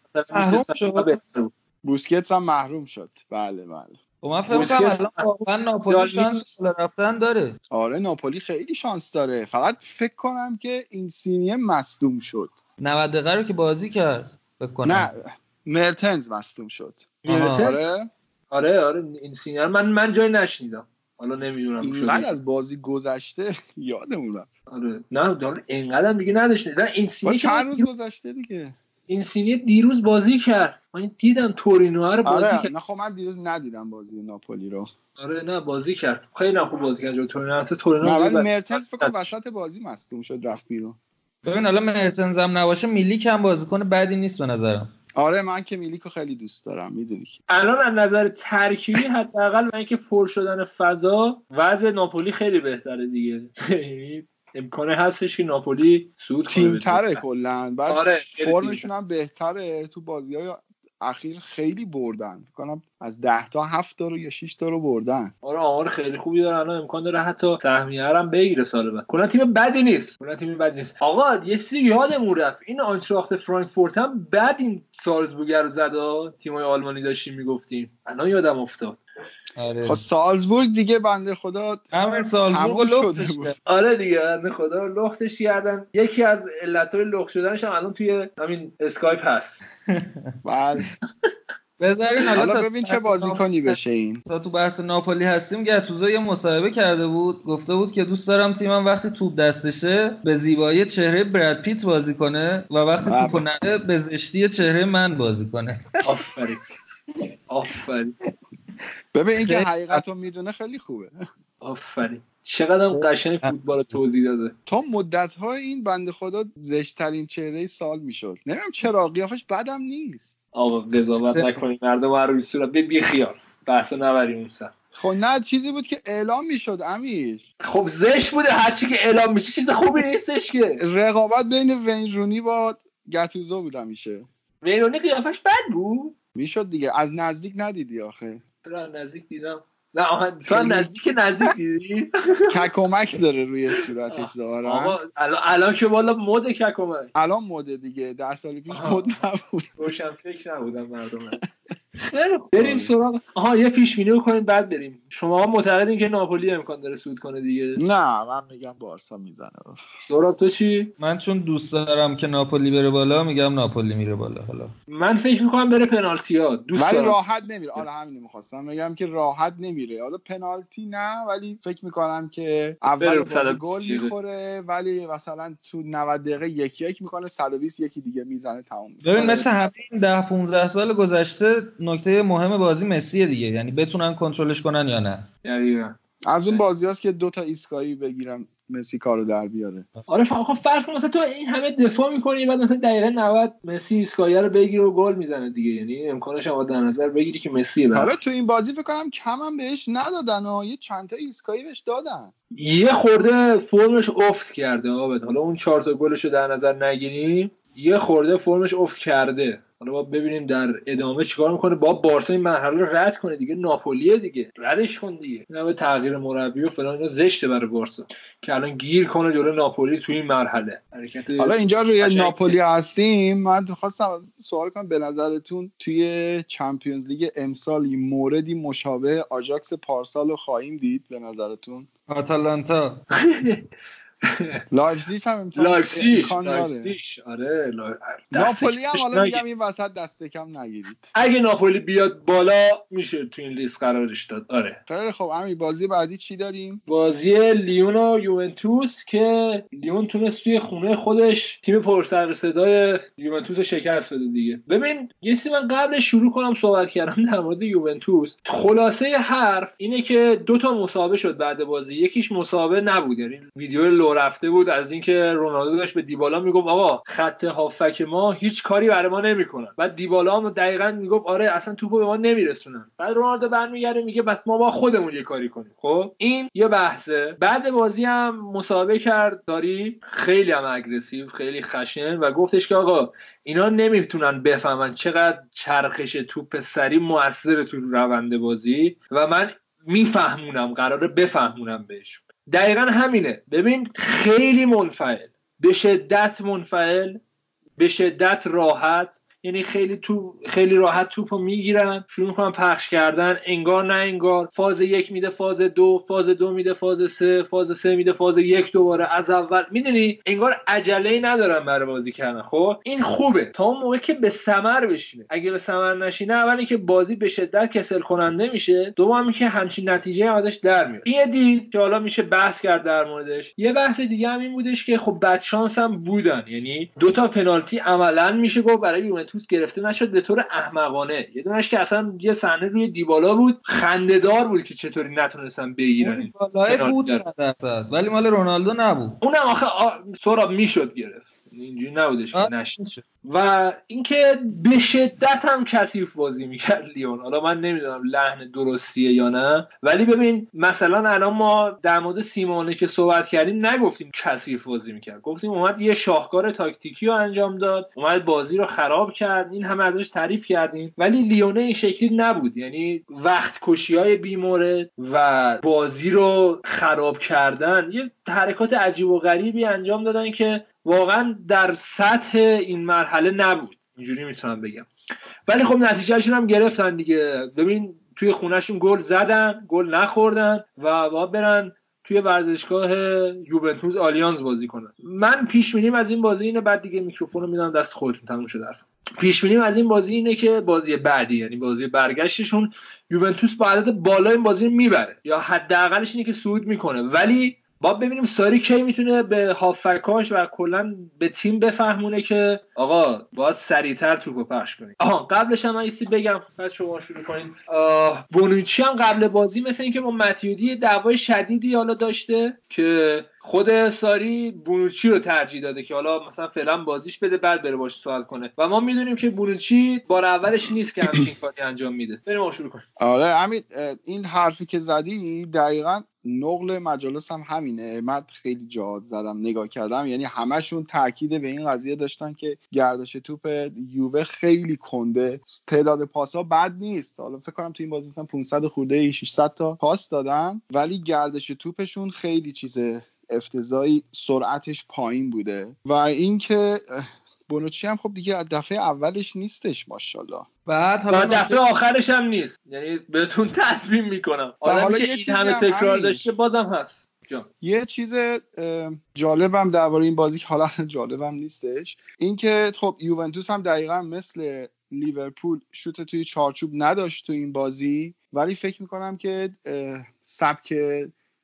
بوسکتس هم محروم شد. بله بله. خب من فکر کنم الان ناپولی شانس رفتن داره. آره ناپولی خیلی شانس داره. فقط فکر کنم که این سینیه مصدوم شد. 90 دقیقه رو که بازی کرد فکر کنم. نه مرتنز مصدوم شد؟ آره. آره آره این سینیار من من جای نشنیدم. حالا نمی‌دونم اینقدر از بازی گذشته یادمون رفت آره. نه داره اینقدر دیگه نداشت نه این سینی که چند روز گذشته دیگه؟ این سینی دیروز بازی کرد. من دیدم تورینو رو بازی آره کرد. نه خب من دیروز ندیدم بازی ناپولی رو. آره نه بازی کرد. خیلی خوب بازی کرد. تورینو. اصلا تورینو نه ولی مرتنز فکر کنم وسط بازی مصدوم شد رفت بیرون. ببین حالا مرتنز هم نباشه میلیک هم بازیکن بدی نیست به نظرم. آره من که میلیکو خیلی دوست دارم می‌دونی الان از نظر ترکیبی حداقل و اینکه پر شدن فضا وضع ناپولی خیلی بهتره دیگه. امکانه هستش که ناپولی سود تیم تره. کلا. بعد آره فرمشون هم بهتره تو بازی های اخیر خیلی بردن. کنم از ده تا هفت تا رو یا 6 تا رو بردن. آره آمار خیلی خوبی داره الان امکان داره حتی سهمیه هم بگیره سال بعد. کلا تیم بدی نیست. کلا تیم بدی نیست. آقا یه چیزی یادمون رفت. این آنتراخت فرانکفورت هم بعد این سالزبورگ رو زد. تیمای آلمانی داشتیم می‌گفتیم. الان یادم افتاد. آره. خب سالزبورگ دیگه بنده خدا همین سالزبورگ تموم لخت شده شده بود. آره دیگه بنده خدا لختش کردن. یکی از علتهای لخت شدنش هم الان توی همین اسکایپ هست. بله. بذارین حالا ببین چه بازیکنی بشه این. تا تو بحث ناپولی هستیم گتوزو یه مصاحبه کرده بود. گفته بود که دوست دارم تیمم وقتی توپ دستشه به زیبایی چهره براد پیت بازی کنه و وقتی بله. توپو نره به زشتی چهره من بازی کنه. آفرین. آفرین. ببین این که خیلی- حقیقت رو می‌دونه خیلی خوبه. آفرین. چقدر هم قشنگ فوتبال رو توضیح داده. تا مدت های این بنده خدا زشترین چهره سال می‌شد. نمی‌دونم چرا قیافش بدم نیست. آقا قضاوت نکنیم مردم رو روی صورت. بی بی خیال بحث نبریم اون سر. خب نه چیزی بود که اعلام می‌شد امیر. خب زشت بوده. هرچی که اعلام میشه چیز خوبی نیستش که. رقابت بین وین رونی با گتوزو بود میشه ویرونی قیافش بد بود؟ می‌شد دیگه. از نزدیک ندیدی آخه. از نزدیک دیدم؟ نه آها تو خیلی- نزدیک نزدیک دیدی؟ ککمک داره روی صورتش ظاهرا. آقا الان الان که بالا مد ککومه الان مده دیگه ده سال پیش. مد نبود. روشن فکر نبودم مردم. بریم سراغ آها یه پیش بینی بکنیم بعد بریم. شما معتقدین که ناپولی امکان داره سود کنه دیگه. نه من میگم بارسا می‌زنه. سراب تو چی؟ من چون دوست دارم که ناپولی بره بالا میگم ناپولی میره بالا حالا. من فکر می‌کنم بره پنالتی ها. دوست ولی دارم. راحت نمیره. آره همین می‌خواستم بگم که راحت نمیره. حالا پنالتی نه ولی فکر می‌کنم که اول بره بازی 120 گل. می‌خوره ولی مثلا تو 90 دقیقه یک یک می‌کنه 120 یکی دیگه می‌زنه میشه. ببین مثل همه این ده 15 سال گذشته نکته مهم بازی مسیه دیگه. یعنی بتونن کنترلش کنن یا نه. دقیقاً. از اون بازی هست که دو تا ایسکایی بگیرم مسی کارو در بیاره. آره خب فرض کن مثلا تو این همه دفاع می‌کنی بعد مثلا دقیقه 90 مسی ایسکایی رو بگیره و گل می‌زنه دیگه. یعنی امکانش هم در نظر بگیری که مسی حالا تو این بازی فکر کنم کم هم بهش ندادن و یه چند تا ایسکایی بهش دادن. یه خورده فرمش افت کرده آبد حالا اون چهار تا گلش رو در نظر نگیریم یه خورده فرمش افت کرده. حالا با ببینیم در ادامه چیکار می‌کنه. با بارسا این مرحله رو رد کنه دیگه. ناپولیه دیگه. ردش کن دیگه. این همه تغییر مربی و فلان اینا زشته برای بارسا. که الان گیر کنه جلو ناپولی توی این مرحله. حالا اینجا روی ناپولی هستیم. من خواستم سوال کنم. به نظرتون توی Champions League امسال موردی مشابه آژاکس پارسال رو خواهیم دید؟ به نظرتون؟ آتالانتا. لایپزیگ هم امتحان لایپزیگ آره ناپولی هم حالا میگم این وسط دست کم نگیرید. اگه ناپولی بیاد بالا میشه تو این لیست قرارش داد. آره. خیلی خب همین بازی بعدی چی داریم؟ بازی لیون و یوونتوس که لیون تونست توی خونه خودش تیم پر سر صدای یوونتوس شکست بده دیگه. ببین یه چیزی من قبل شروع کنم صحبت کردم در مورد یوونتوس. خلاصه حرف اینه که دو تا مسابقه شد بعد بازی. یکیش مسابقه نبود. یعنی ویدیو رفته بود از اینکه رونالدو داشت به دیبالا می‌گفت آقا خط هافک ما هیچ کاری برای ما نمی‌کنن بعد دیبالا هم دقیقا می‌گفت آره اصلا توپو به ما نمیرسونن. بعد رونالدو برمیگرده میگه بس ما با خودمون یه کاری کنیم. خب این یه بحثه. بعد بازی هم مسابقه کرد. داری خیلی هم اگریسیو خیلی خشن و گفتش که آقا اینا نمی‌تونن بفهمن چقدر چرخش توپ سری موثر تو روند بازی و من میفهمونم قراره بفهمونم بهشون. دقیقا همینه. ببین خیلی منفعل. به شدت منفعل به شدت راحت. یعنی خیلی تو خیلی راحت توپو می‌گیرن. شروع می‌کنن پخش کردن. انگار نه انگار. فاز یک میده فاز دو فاز دو میده فاز سه فاز سه میده فاز یک دوباره. از اول می‌دونی؟ انگار عجله ای ندارن برای بازی کردن. خب؟ این خوبه. تا اون موقع که به ثمر بشینه. اگه به ثمر نشینه اولی که بازی به شدت کسل کننده میشه. دوم که همچین نتیجه ازش در میاد. این دید که حالا میشه بحث کرد در موردش. یه بحث دیگه هم این بودش که خب بدشانس هم بودن. یعنی دوتا پنالتی عملا میشه گفت برای یوونتوس گرفته نشد به طور احمقانه. یه دونش که اصلا یه صحنه روی دیبالا بود خندهدار بود که چطوری نتونستن بگیرن بود ولی مال رونالدو نبود. اونم آخه سراب می‌شد گرفت. اینجوری نبودش که نشد و اینکه به شدت هم کثیف بازی می‌کرد لیون. حالا من نمی‌دونم لحن درستیه یا نه ولی ببین مثلا الان ما در مورد سیمونه که صحبت کردیم نگفتیم کثیف بازی می‌کرد. گفتیم اومد یه شاهکار تاکتیکی رو انجام داد اومد بازی رو خراب کرد این همه ازش تعریف کردیم. ولی لیونه این شکلی نبود. یعنی وقت کشی های بیمورد و بازی رو خراب کردن یه حرکات عجیب و غریبی انجام دادن که واقعا در سطح این مرحله نبود. اینجوری می‌تونم بگم. ولی خب نتیجهشون هم گرفتن دیگه. ببین توی خونهشون گل زدن گل نخوردن و با برن توی ورزشگاه یوونتوس آلیانز بازی کنن. من پیش از این بازی اینه بعد دیگه میکروفون رو میدم دست خودتون. تموم شده پیش از این بازی اینه که بازی بعدی یعنی بازی برگشتشون یوونتوس با عدد بالا این بازی می‌بره. یا حداقلش اینه که صعود می‌کنه. ولی با ببینیم ساری کی می‌تونه به هافکاش و کلا به تیم بفهمونه که آقا باید سریعتر توپو پخش کنید آها قبلش هم ایسی بگم. پس شما شروع کنید بونوچی هم قبل بازی مثل اینکه با متیودی دعوای شدیدی حالا داشته که خود ساری بونوچی رو ترجیح داده که حالا مثلا فعلا بازیش بده بعد بره باش سوال کنه. و ما می‌دونیم که بونوچی بار اولش نیست که همچین کاری انجام میده. بریم شروع کنیم. آره همین این حرفی که زدی دقیقا نقل مجالس هم همینه. من خیلی جاد زدم نگاه کردم. یعنی همشون تاکید به این قضیه داشتن که گردش توپ یووه خیلی کنده. تعداد پاس ها بد نیست. حالا فکر کنم تو این بازی مثلا 500 خورده 600 تا پاس دادن ولی گردش توپشون خیلی چیزه. افتضایی سرعتش پایین بوده. و اینکه بونوچی هم خب دیگه دفعه اولش نیستش ماشاءالله. بعد حالا دفعه آخرش هم نیست. یعنی بهتون تصمیم می‌کنم. آدمی که این همه تکرار داشته بازم هست. یه چیز جالبم درباره این بازی حالا جالبم نیستش اینکه خب یوونتوس هم دقیقا مثل لیورپول شوت توی چارچوب نداشت تو این بازی ولی فکر می‌کنم که سبک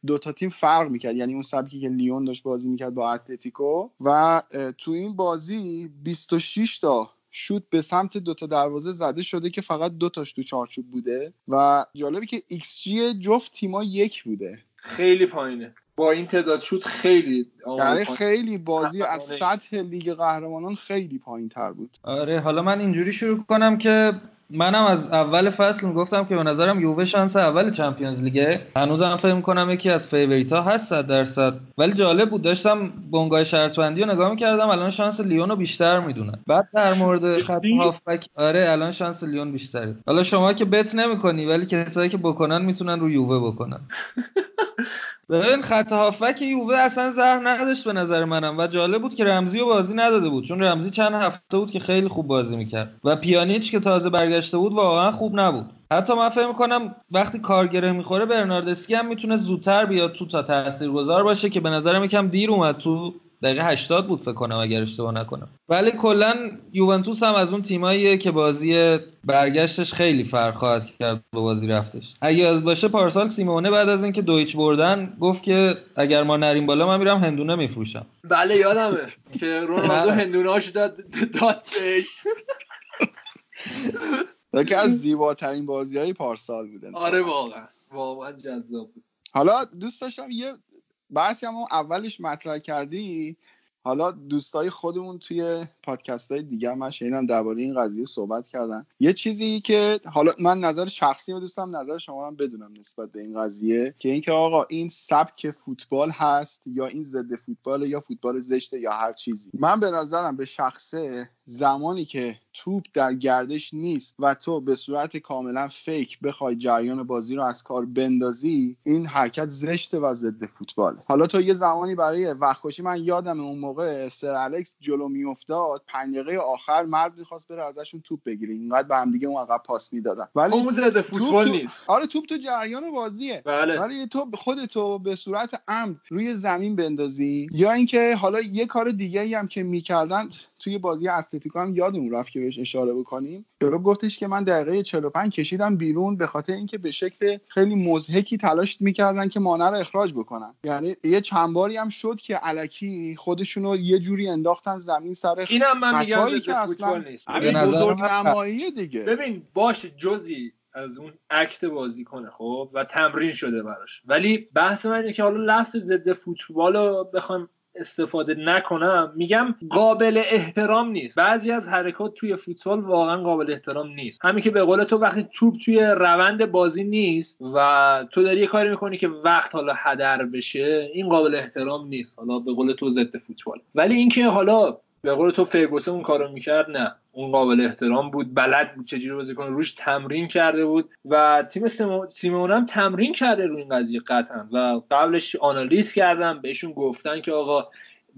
دو تا تیم فرق می‌کرد. یعنی اون سبکی که لیون داشت بازی می‌کرد با اتلتیکو و تو این بازی 26 تا شوت به سمت دوتا دروازه زده شده که فقط دو تاش تو چارچوب بوده و جالبی که ایکس جی جفت تیما یک بوده. خیلی پایینه. با این تعداد شوت خیلی یعنی خیلی بازی از سطح لیگ قهرمانان خیلی پایین تر بود. آره حالا من اینجوری شروع کنم که منم از اول فصل گفتم که به نظرم یووه شانس اول Champions League ه. هنوزم فکر می‌کنم یکی از favorite ها هست صد درصد. ولی جالب بود داشتم بنگاه شرط بندی رو نگاه می‌کردم الان شانس لیون رو بیشتر می‌دونن. بعد در مورد خط هافبک آره الان شانس لیون بیشتره. حالا شما که bet نمی‌کنی ولی کسایی که بکنن می‌تونن رو یووه بکنن. ببین خط هافک یووه اصلا زهر نداشت به نظر منم و جالب بود که رمزی و بازی نداده بود. چون رمزی چند هفته بود که خیلی خوب بازی می‌کرد. و پیانیچ که تازه برگشته بود واقعا خوب نبود. حتی من فکر می‌کنم وقتی کارگره می‌خوره برناردسکی هم می‌تونه زودتر بیاد تو تا تاثیرگذار باشه که به نظرم یکم دیر اومد تو دقیقه 80 بود فکر کنم اگر اشتباه نکنم. ولی کلا یوونتوس هم از اون تیماییه که بازی برگشتش خیلی فرق خواهد کرد با بازی رفتش. اگه باشه پارسال سیمونه بعد از اینکه دویچ بردن گفت که اگر ما نریم بالا من میرم هندونه میفروشم. بله یادمه که رونالدو بله. هندونه داد داد یکی از زیباترین بازی های پارسال بود آره واقعا. واقعا جذاب بود. حالا دوست داشتم یه بحثی هم اولش مطرح کردی. حالا دوستای خودمون توی پادکست های دیگه من شنیدم درباره این قضیه صحبت کردن. یه چیزی که حالا من نظر شخصی رو دوستم نظر شما هم بدونم نسبت به این قضیه که اینکه آقا این سبک فوتبال هست یا این ضد فوتبال یا فوتبال زشته یا هر چیزی. من به نظرم به شخصه زمانی که توپ در گردش نیست و تو به صورت کاملا فیک بخوای جریان بازی رو از کار بندازی این حرکت زشته و ضد فوتباله. حالا تو یه زمانی برای وقت من یادم اون موقع سر الکس جلو میافتاد پنج دقیقه آخر مرد می‌خواست بره ازشون توپ بگیره. اینقدر به هم دیگه اون عقب پاس می‌دادن. ولی اون ضد فوتبال نیست. آره توپ تو جریان بازیه. بله. ولی تو خودتو به صورت عمد روی زمین بندازی. یا اینکه حالا یه کار دیگه هم که می‌کردن توی بازی اتلتیکو هم یادمون رفت که بهش اشاره بکنیم. یورو گفتش که من دقیقه 45 کشیدم بیرون به خاطر اینکه به شکل خیلی مزهکی تلاش می‌کردن که مانع رو اخراج بکنن. یعنی یه چند باری هم شد که علکی خودشونو یه جوری انداختن زمین سر اینم من میگم که اصلا نیست. بزرگ نمایی دیگه. ببین باش جزی از اون اکت بازی کنه خب و تمرین شده براش. ولی بحث من اینه که حالا لفظ ضد فوتبال رو بخوام استفاده نکنم میگم قابل احترام نیست. بعضی از حرکات توی فوتبال واقعا قابل احترام نیست. همین که به قول تو وقتی توپ توی روند بازی نیست و تو داری یه کاری می‌کنی که وقت حالا هدر بشه این قابل احترام نیست. حالا به قول تو ضد فوتبال. ولی اینکه حالا به قول تو فرگوسن اون کارو می‌کرد؟ نه. اون قابل احترام بود بلد بود چجوری بازی کنه. روش تمرین کرده بود و تیم سیمون هم تمرین کرده روی این قضیه قطعا و قبلش آنالیز کردم بهشون گفتن که آقا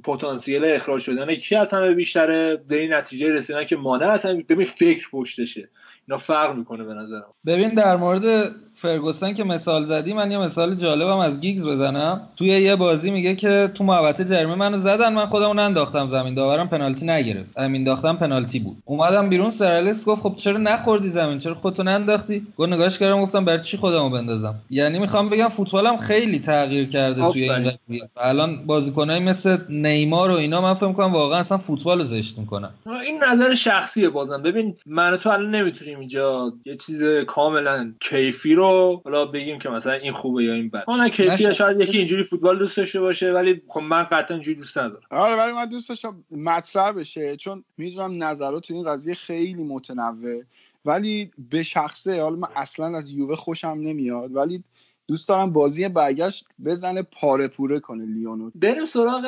پتانسیل اخراج شدن کی از همه بیشتره؟ به این نتیجه رسیدن که مانع اصلا ببین فکر پشتشه. اینا فرق می‌کنه به نظرم. ببین در مورد فرگوسن که مثال زدی من یه مثال جالبم از گیگز بزنم. توی یه بازی میگه که تو محوطه جرمه منو زدن من خودمو ننداختم زمین داورم پنالتی نگرفت. امین داختم پنالتی بود. اومدم بیرون سرالس گفت خب چرا نخوردی زمین؟ چرا خودتو ننداختی؟ گفت نگاش کردم گفتم برای چی خودمو بندازم؟ یعنی می‌خوام بگم فوتبالم خیلی تغییر کرده توی این الان بازیکنایی مثل نیمار و اینا من فکر می‌کنم واقعا اصلا فوتبال رو زشت می‌کنن. این نظر شخصیه بازم. ببین من تو الان نمی‌تونیم اینجا یه چیز کاملا کیفی رو حالا بگیم که مثلا این خوبه یا این بد اون کیفیت شاید یکی اینجوری فوتبال دوست داشته باشه ولی خب من قطعا اینجوری دوست ندارم. آره ولی من دوست داشتم مطرح بشه چون می‌دونم نظرات تو این قضیه خیلی متنوع. ولی به شخصه حالا من اصلا از یووه خوشم نمیاد ولی دوست دارم بازی برگشت بزنه پاره پوره کنه لیونو. بریم سراغ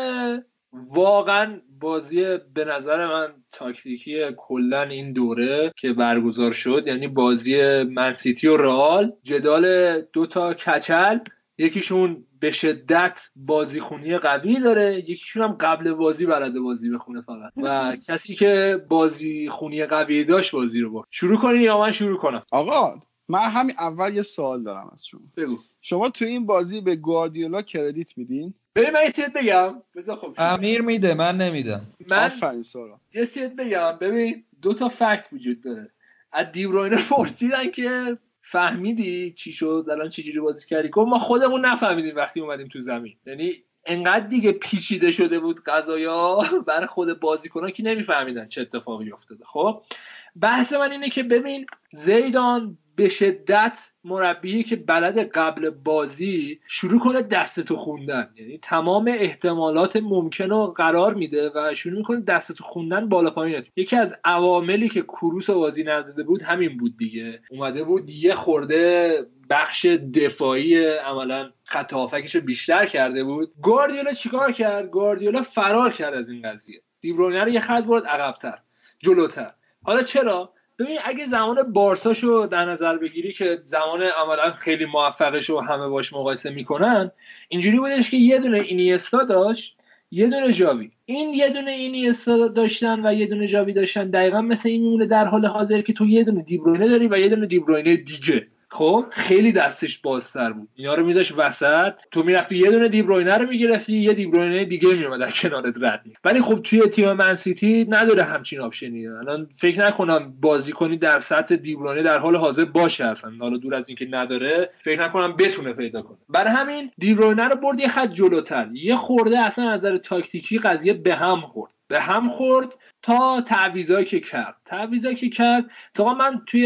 واقعا بازی به نظر من تاکتیکی کلا این دوره که برگزار شد یعنی بازی منسیتی و رئال جدال دوتا کچل یکیشون به شدت بازیخونی قوی داره یکیشون هم قبل بازی بلده بازی بخونه فقط. و کسی که بازیخونی قوی داشت بازی رو برد. شروع کنین یا من شروع کنم؟ آقا من همین اول یه سوال دارم از شما. بگو. شما تو این بازی به گواردیولا کردیت میدین؟ ببین من یه بگم. خب امیر میده من نمیدم. من یه سیت بگم. ببین دو تا فکت وجود داره. از دیبروینه پرسیدن که فهمیدی چی شد الان چجوری بازی کردی؟ گفت ما خودمون نفهمیدیم وقتی اومدیم تو زمین. یعنی انقدر دیگه پیچیده شده بود قضایا برای خود بازیکنان که نمیفهمیدن چه اتفاقی افتاده. خب بحث من اینه که ببین زیدان به شدت مربی که بلد قبل بازی شروع کنه دستتو خوندن. یعنی تمام احتمالات ممکن رو قرار میده و شروع می‌کنه دستتو خوندن بالا پایین. یکی از عواملی که کروس بازی نداده بود همین بود دیگه. اومده بود یه خورده بخش دفاعی عملا خط رو بیشتر کرده بود. گاردیولا چیکار کرد؟ گاردیولا فرار کرد از این قضیه. دیبروینه رو یه خط برد عقبتر جلوتر. حالا چرا؟ ببین اگه زمان بارساشو در نظر بگیری که زمان عملا خیلی موفقش و همه باش مقایسه می‌کنن اینجوری بودش که یه دونه اینیستا داشت یه دونه جاوی این یه دونه اینیستا داشتن و یه دونه جاوی داشتن. دقیقا مثل این میمونه در حال حاضر که تو یه دونه دیبروینه داری و یه دونه دیبروینه دیگه. خب خیلی دستش بازتر بود. اینا رو میذاش وسط. تو می‌رفتی یه دونه دیبروینه رو می‌گرفتی یه دیبروینه دیگه میومد در کنارت رد ولی خب توی تیم منسیتی نداره همچین آپشنی. الان فکر نکنم بازی کنی در سطح دیبروینه در حال حاضر باشه اصلا. حالا دور از اینکه نداره فکر نکنم بتونه پیدا کنه. برای همین دیبروینه رو برد یه خط جلوتر. یه خورده اصلا از نظر تاکتیکی قضیه به هم خورد. به هم خورد تا تعویضایی که کرد. تعویضایی که کرد. تا من توی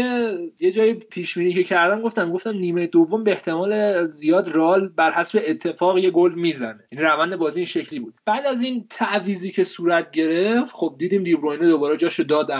یه جای پیش که کردم گفتم گفتم نیمه دوم به احتمال زیاد رال بر حسب اتفاق یه گل می‌زنه. این روند بازی این شکلی بود. بعد از این تعویزی که صورت گرفت خب دیدیم دیبروینه دوباره جاشو داد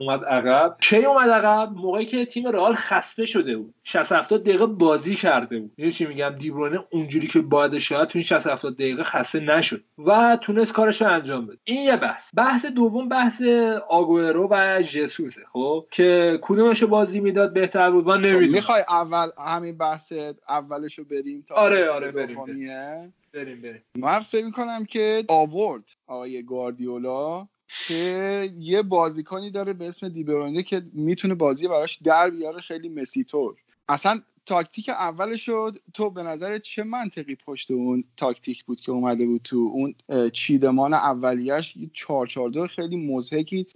اومد عقب. کی اومد عقب؟ موقعی که تیم رئال خسته شده بود. 60 70 دقیقه بازی کرده بود. چی میگم؟ دیبروینه اونجوری که باید شاید تو این 60 70 دقیقه خسته نشد و تونست کارش رو انجام بده. این یه بحث. بحث دوم بحث آگورو و جسوسه خب؟ که کدومشو بازی می‌داد بهتر بود؟ من نمی‌دونم. می‌خوای اول همین بحث اولشو بریم تا آره آره بریم بریم. بریم من فکر می‌کنم که آورد آقای گواردیولا که یه بازیکنی داره به اسم دیبرونده که می‌تونه بازی براش در بیاره خیلی مسیطور اصلا تاکتیک اول شد تو به نظر چه منطقی پشت اون تاکتیک بود که اومده بود تو اون چیدمان اولیش 442 خیلی مزهکی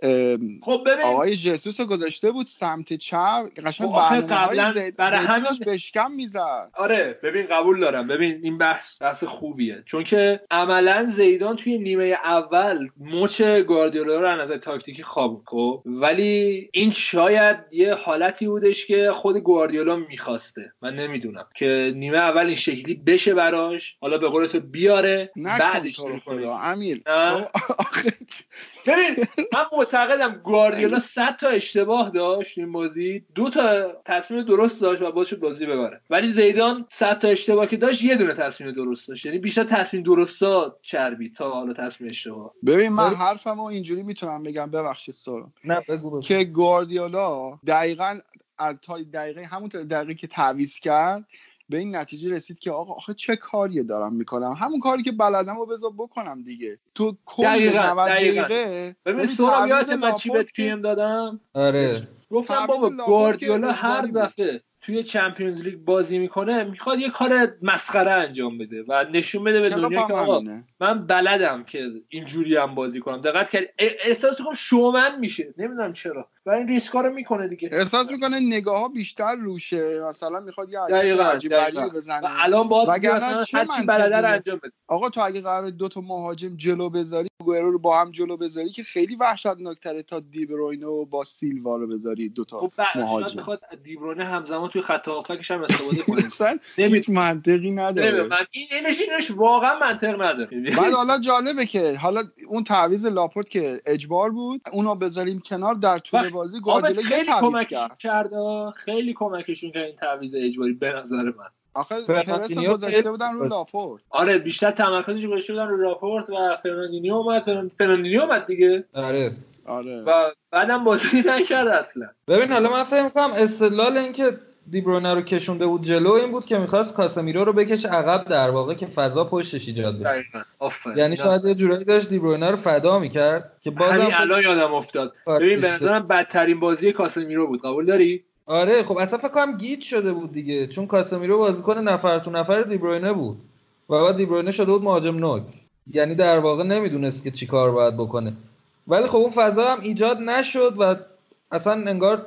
خب ببین. آقای جسوس گذاشته بود سمت چپ. قشنگ خب برنامه‌های زید... برای همین بشکم می‌زد. آره ببین قبول دارم. ببین این بحث بحث خوبیه. چون که عملا زیدان توی نیمه اول مچ گواردیولا رو از نظر تاکتیکی خواب خب ولی این شاید یه حالتی بودش که خود گواردیولا می‌خواسته. من نمی‌دونم. که نیمه اول این شکلی بشه براش حالا به قول تو بیاره بعدش امیر. ببین من معتقدم گواردیولا 100 تا اشتباه داشت این بازی. دو تا تصمیم درست داشت و باشه بازی ببره. ولی زیدان 100 تا اشتباه که داشت یه دونه تصمیم درست داشت. یعنی بیشتر تصمیم درستا چربی تا حالا تصمیم اشتباه. ببین من حرفمو اینجوری می‌تونم بگم. ببخشید سورا. نه بگو. که گواردیولا دقیقا تا دقیقه همون دقیقه که تعویض کرد به این نتیجه رسید که آقا آخه چه کاریه دارم می‌کنم؟ همون کاری که بلدم رو بذار بکنم دیگه. تو کل 90 دقیقه ببین سورا یادت من چی بهت پیم دادم؟ آره. گفتم بابا گواردیولا هر دفعه توی چمپیونز لیگ بازی می‌کنه می‌خواد یه کار مسخره انجام بده و نشون بده به دنیا که آقا من بلدم که اینجوری هم بازی کنم. دقت کرد احساس کنم شومن میشه. نمی‌دونم چرا. و این ریسکا رو می‌کنه دیگه. احساس می‌کنه نگاه ها بیشتر روشه. مثلا می‌خواد یه عجیب بزنه و الان باید هر چی بلده رو انجام بده. آقا تو اگه قرار دو تا مهاجم جلو بذاری گوئرو رو با هم جلو بذاری که خیلی وحشتناکتره تا دیبروینه و با سیلوا رو بذاری دو تا خب مهاجم. می‌خواد دیبروینه همزمان توی خط هافکش هم استفاده کنه. هیچ منطقی نداره. من این اینش واقعا منطق نداره. بعد حالا جالبه که حالا اون تعویض لاپورت که اجبار بود اونو بذاریم کنار در طول بازی گواردیولا یه تعویض کرد. کرد خیلی کمکشون کرد این تعویض اجباری به نظر من. آخه پرس گذاشته بودن رو لاپورت آره بیشتر تمرکزش گذاشته بودن رو لاپورت و فرناندینیو اومد. فرناندینیو اومد دیگه. آره. آره. و بعدم بازی نکرد اصلا. ببین حالا من فکر کنم استدلال اینکه دی‌بروینه رو کشونده بود جلو این بود که می‌خواست کاسمیرو رو بکشه عقب در واقع که فضا پشتش ایجاد بشه. یعنی شاید یه جورایی داشت دی‌بروینه رو فدا می‌کرد که بازم همین الان یادم افتاد. آره، ببین به نظرم بدترین بازی کاسمیرو بود. قبول داری؟ آره خب اصلا فکر کنم گیت شده بود دیگه چون کاسمیرو بازیکن نفر تو نفر دیبروینه بود. و بعد دیبروینه شده بود مهاجم نوک. یعنی در واقع نمی‌دونست که چیکار باید بکنه. ولی خب اون فضا هم ایجاد نشد و اصلا انگار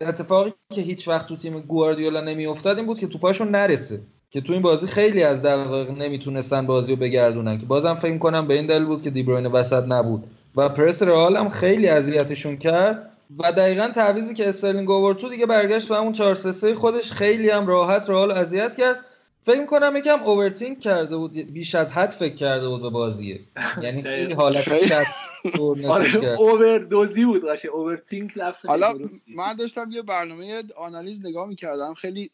اتفاقی که هیچ وقت تو تیم گواردیولا نمیافتاد این بود که توپاشون نرسه که تو این بازی خیلی از دقایق نمی‌تونستن بازی رو بگردونن که بازم فکر کنم به این دلیل بود که دیبروینه وسط نبود و پرس رئال هم خیلی اذیتشون کرد و دقیقا تعویضی که استرلینگ آورد دیگه برگشت به همون 4 3 خودش خیلی هم راحت رئال اذیت کرد. فکر کنم یکم overthink کرده بود بیش از حد فکر کرده بود به بازیه. یعنی خیلی. حالت آره اوور دوزی بود قشنگ. overthink لفظ حالا من داشتم یه برنامه آنالیز نگاه می‌کردم خیلی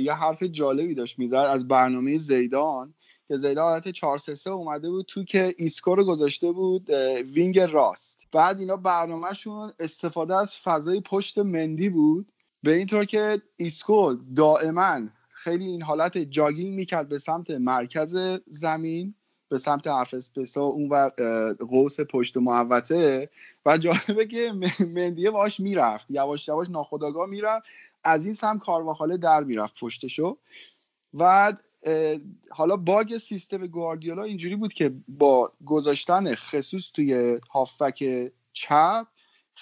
یه حرف جالبی داشت می‌زد از برنامه زیدان که زیدان حالت 4 3 اومده بود تو که ایسکو رو گذاشته بود wing راست. بعد اینا برنامه‌شون استفاده از فضای پشت مندی بود به اینطور که ایسکو دائما خیلی این حالت jogging می‌کرد به سمت مرکز زمین به سمت half-space ها اون و قوس پشت محوطه. و جالبه که مندیه باش می‌رفت. یواش یواش ناخودآگاه می‌رفت. از این سمت کارواخاله در می‌رفت پشتشو. و حالا باگ سیستم گواردیولا اینجوری بود که با گذاشتن خصوص توی هافبک چپ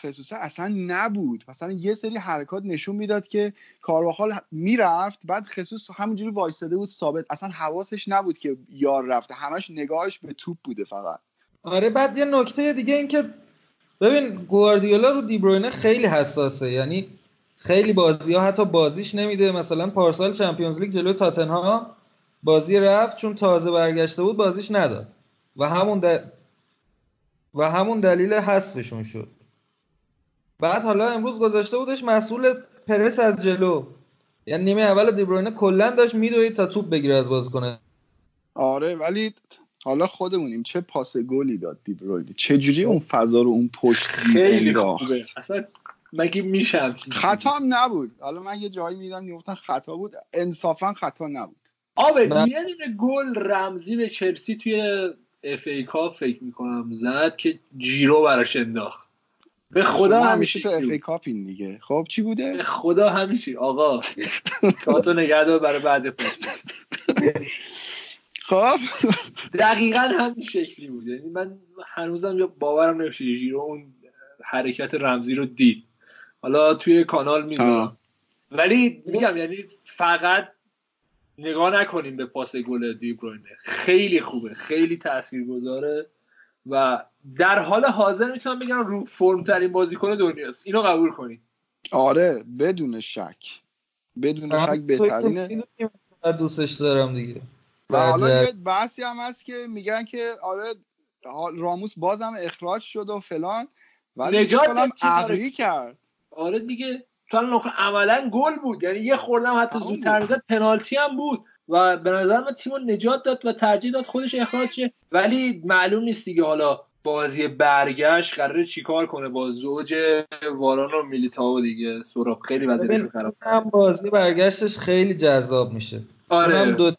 خصوصا اصلا نبود. مثلا یه سری حرکات نشون می‌داد که کارواخال می‌رفت بعد خصوص همونجوری وایستاده بود ثابت. اصلا حواسش نبود که یار رفته. همش نگاهش به توپ بوده فقط. آره بعد یه نکته دیگه این که ببین گواردیولا رو دیبروینه خیلی حساسه. یعنی خیلی بازی ها حتی بازیش نمیده. مثلا پارسال چمپیونز لیگ جلو تاتنها بازی رفت. چون تازه برگشته بود بازیش نداد. و همون و همون دلیل حذفشون شد. بعد حالا امروز گذاشته بودش مسئول پرس از جلو. یعنی نیمه اول دیبروینه کلا داشت میدوید تا توپ بگیره از کنه. آره ولی حالا خودمونیم چه پاس گلی داد دیبروینه چه جوری اون فضا رو اون پشت خیلی خوبه. اصلا مگه میشم خطا هم نبود. حالا من یه جایی میدم می‌گفتن خطا بود. انصافا خطا نبود. آبه یه دونه گل رمزی به چلسی توی FA Cup فکر می‌کنم زد که جیرو براش انداخت. به خدا همیشه تو FA Cup این دیگه. خب چی بوده؟ به خدا همیشه آقا. کاتو نگه برای بعد خب. دقیقا همین شکلی بود. یعنی من هنوزم باورم نمیشه جیرو اون حرکت رمزی رو دید. حالا توی کانال می‌ذارم ولی میگم یعنی فقط نگاه نکنیم به پاس گل دیبروینه. خیلی خوبه خیلی تاثیرگذاره و در حال حاضر می‌تونم بگم رو فرم ترین بازیکن دنیاست. اینو قبول کنید آره بدون شک. بدون شک بهترینه. دوستش دارم دیگه. و حالا یه بحثی هم هست که میگن که آره راموس بازم اخراج شد و فلان ولی نجات عقلی کرد. آره دیگه تو عملا گل بود. یعنی یه خوردم حتی زودتر می‌زد پنالتی هم بود. و به نظر من تیم نجات داد و ترجیح داد خودش اخراج شه. ولی معلوم نیست دیگه حالا بازی برگشت قراره چیکار کنه با زوج واران و میلیتاو دیگه؟ سراب خیلی وضعیتشون خراب هم بازی برگشتش خیلی جذاب میشه. آره. هر دو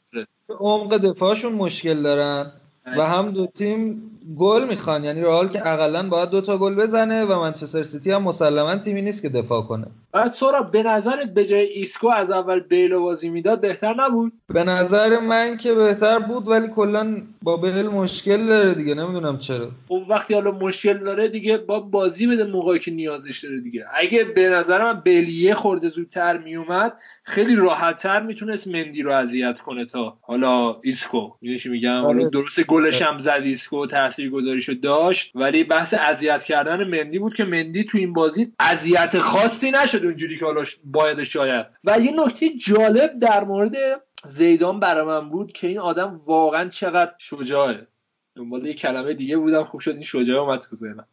عمق دفاعشون مشکل دارن و هم دو تیم گل می‌خوان. یعنی رئال که اقلا باید دو تا گل بزنه و منچستر سیتی هم مسلما تیمی نیست که دفاع کنه. بعد سهراب به نظرت به جای ایسکو از اول بیل بازی می‌داد بهتر نبود؟ به نظر من که بهتر بود ولی کلا با بیل مشکل داره دیگه نمی‌دونم چرا. خب وقتی حالا مشکل داره دیگه با بازی بده موقعی که نیازش داره دیگه. اگه به نظر من بیل یه خورده زودتر میومد خیلی راحتتر می‌تونست مندی رو اذیت کنه تا حالا ایسکو. می‌دونی میگم؟ حالا آره. درست گلش هم زد ایسکو تاثیرگذاریشو داشت ولی بحث اذیت کردن مندی بود که مندی تو این بازی اذیت خاصی نشد اونجوری که حالا باید شاید. و یه نکته جالب در مورد زیدان برای من بود که این آدم واقعا چقدر شجاعه. دنبال یه کلمه دیگه بودم خوب شد این شجاع اومد تو ذهنم.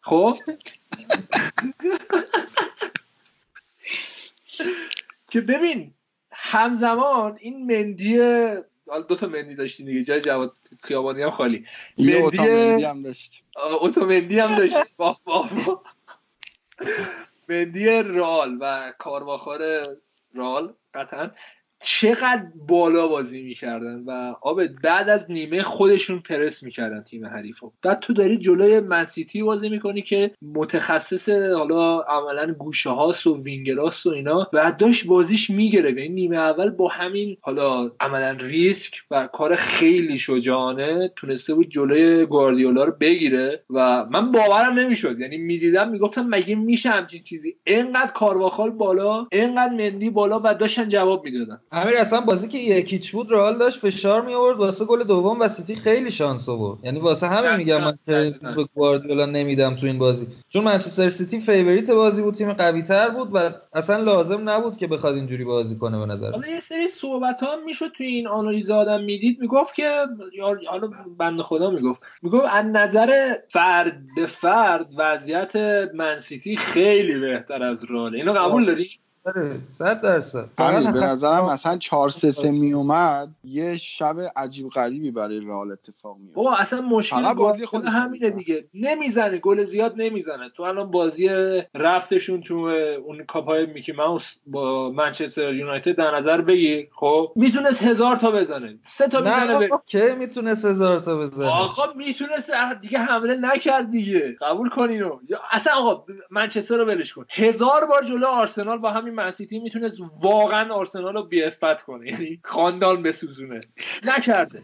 خب؟ که ببین همزمان این مندی دو تا مندی داشتیم دیگه جای جواد خیابانی هم خالی. مندی هم داشت اتومندی هم داشت مندی رال و کارواخار رال قطعا. چقدر بالا بازی می‌کردن و آب بعد از نیمه خودشون پرس می‌کردن تیم حریفو. بعد تو داری جلوی منسیتی بازی می‌کنی که متخصص حالا عملا گوشه هاست و وینگراست و اینا و داشت بازیش می‌گیره این یعنی نیمه اول با همین حالا عملا ریسک و کار خیلی شجاعانه تونسته بود جلوی گواردیولا رو بگیره و من باورم نمی‌شد. یعنی می‌دیدم می‌گفتم مگه میشه همچین چیزی؟ انقدر کارواخال بالا انقدر مندی بالا و داشتن جواب می‌دادن. امیر اصلا بازی که یک یک بود رئال داشت فشار می آورد واسه گل دوم و سیتی خیلی شانس آورد. یعنی واسه همه میگم من که به گواردیولا نمیدم تو این بازی. چون منچستر سیتی favorite بازی بود تیم قوی تر بود و اصلا لازم نبود که بخواد اینجوری بازی کنه به نظر حالا یه سری صحبت ها می‌شد تو این آنالیز آدم می‌دید می‌گفت که حالا بنده خدا می‌گفت. می‌گفت از نظر فرد به فرد وضعیت منسیتی خیلی بهتر از رئال. اینو قبول داری؟ آره 100 درصد. همین به نظرم مثلا 4 3 3 می اومد یه شب عجیب غریبی برای رئال اتفاق می بابا اصلا مشکل بازی خودش همینه. دیگه. نمی‌زنه گل زیاد نمی‌زنه. تو الان بازی رفتشون تو اون کاپای میکی ماوس با منچستر یونایتد در نظر بگیر خب؟ می‌تونست هزار تا بزنه. سه تا می‌زنه کی می‌تونست هزار تا بزنه؟ آقا می‌تونست دیگه حمله نکرد دیگه. قبول کنینو یا اصلا آقا منچستر رو ولش کن. هزار بار جلو آرسنال با همین منسیتی می‌تونست واقعا آرسنال رو بیفت کنه. یعنی خاندان بسوزونه. نکرده.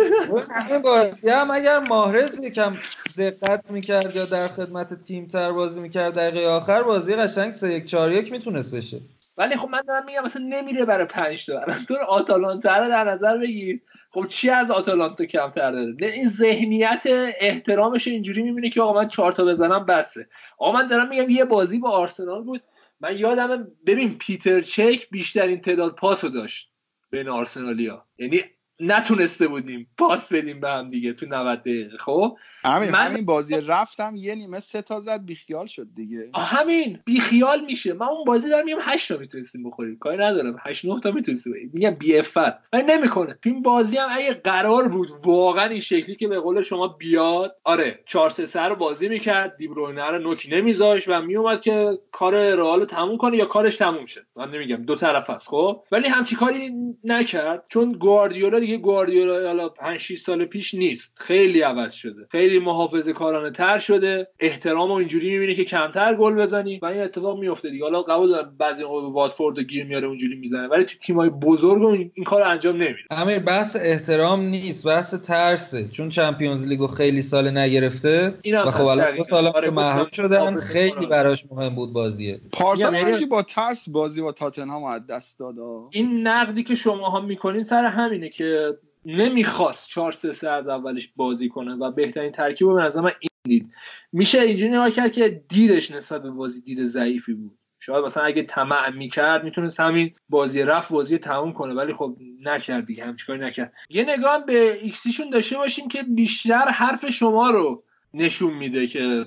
این بازی هم اگر ماهرز یکم دقت می‌کرد یا در خدمت تیم تر بازی می‌کرد دقیقه آخر بازی قشنگ 3 1 4 1 می‌تونست بشه. ولی خب من دارم میگم مثلا نمیره برای پنج تا. الان آتالانتا رو در نظر بگیر. خب چی از آتالانتا کمتر داره؟ نه، این ذهنیت احترامش اینجوری می‌بینه که آقا من چهار تا بزنم بسه. آقا من دارم میگم یه بازی با آرسنال بود. من یادم ببین پیتر چک بیشترین تعداد پاس داشت بین آرسنالیا. یعنی نتونسته بودیم پاس بدیم به هم دیگه تو 90 دقیقه. خب؟ همین من- همین بازی رفتم یه نیمه سه تا زد بیخیال شد دیگه. همین. بیخیال میشه. من اون بازی دارم میگم 8 تا می‌تونستیم بخوریم. کاری ندارم. 8 9 تا می‌تونستیم میگم بی افت ولی نمی‌کنه. تو این بازی هم اگه قرار بود واقعا این شکلی که به قول شما بیاد آره 4 3 3 رو بازی می‌کرد. دیبروینه رو نوک نمیذاش و میومد که کار رئال تموم کنه یا کارش تموم شد من نمیگم. دو طرف هست خب؟ ولی همچی کاری نکرد. چون گواردیولا دیگه گواردیولا حالا 5 6 سال پیش نیست. خیلی عوض شده. خیلی محافظه کارانه تر شده. احترام رو اینجوری می‌بینی که کمتر گل بزنی و این اتفاق میفته دیگه. حالا قبول دارم بعضی موقع واتفورد گیر میاره اونجوری می‌زنه ولی تو تیمای بزرگ این این کار انجام نمیده. امیر بحث احترام نیست بحث ترسه. چون چمپیونز لیگو خیلی سال نگرفته و خب الان. دو سال آره، که محروم شدن خیلی. براش مهم بود بازیه. پارسال یعنی- با ترس بازی با تاتنهام از دست داد. این نقدی که شما هم می‌کنین سر همینه که نمی‌خواست 4 3 3 از اولش بازی کنه و بهترین ترکیب رو به نظر من این دید. میشه اینجوری نگاه کرد که دیدش نسبت به بازی دید ضعیفی بود. شاید مثلا اگه طمع می‌کرد می‌تونست همین بازی رفت بازی تموم کنه ولی خب نکرد دیگه همچین کاری نکرد. یه نگاه به ایکسیشون داشته باشین که بیشتر حرف شما رو نشون میده که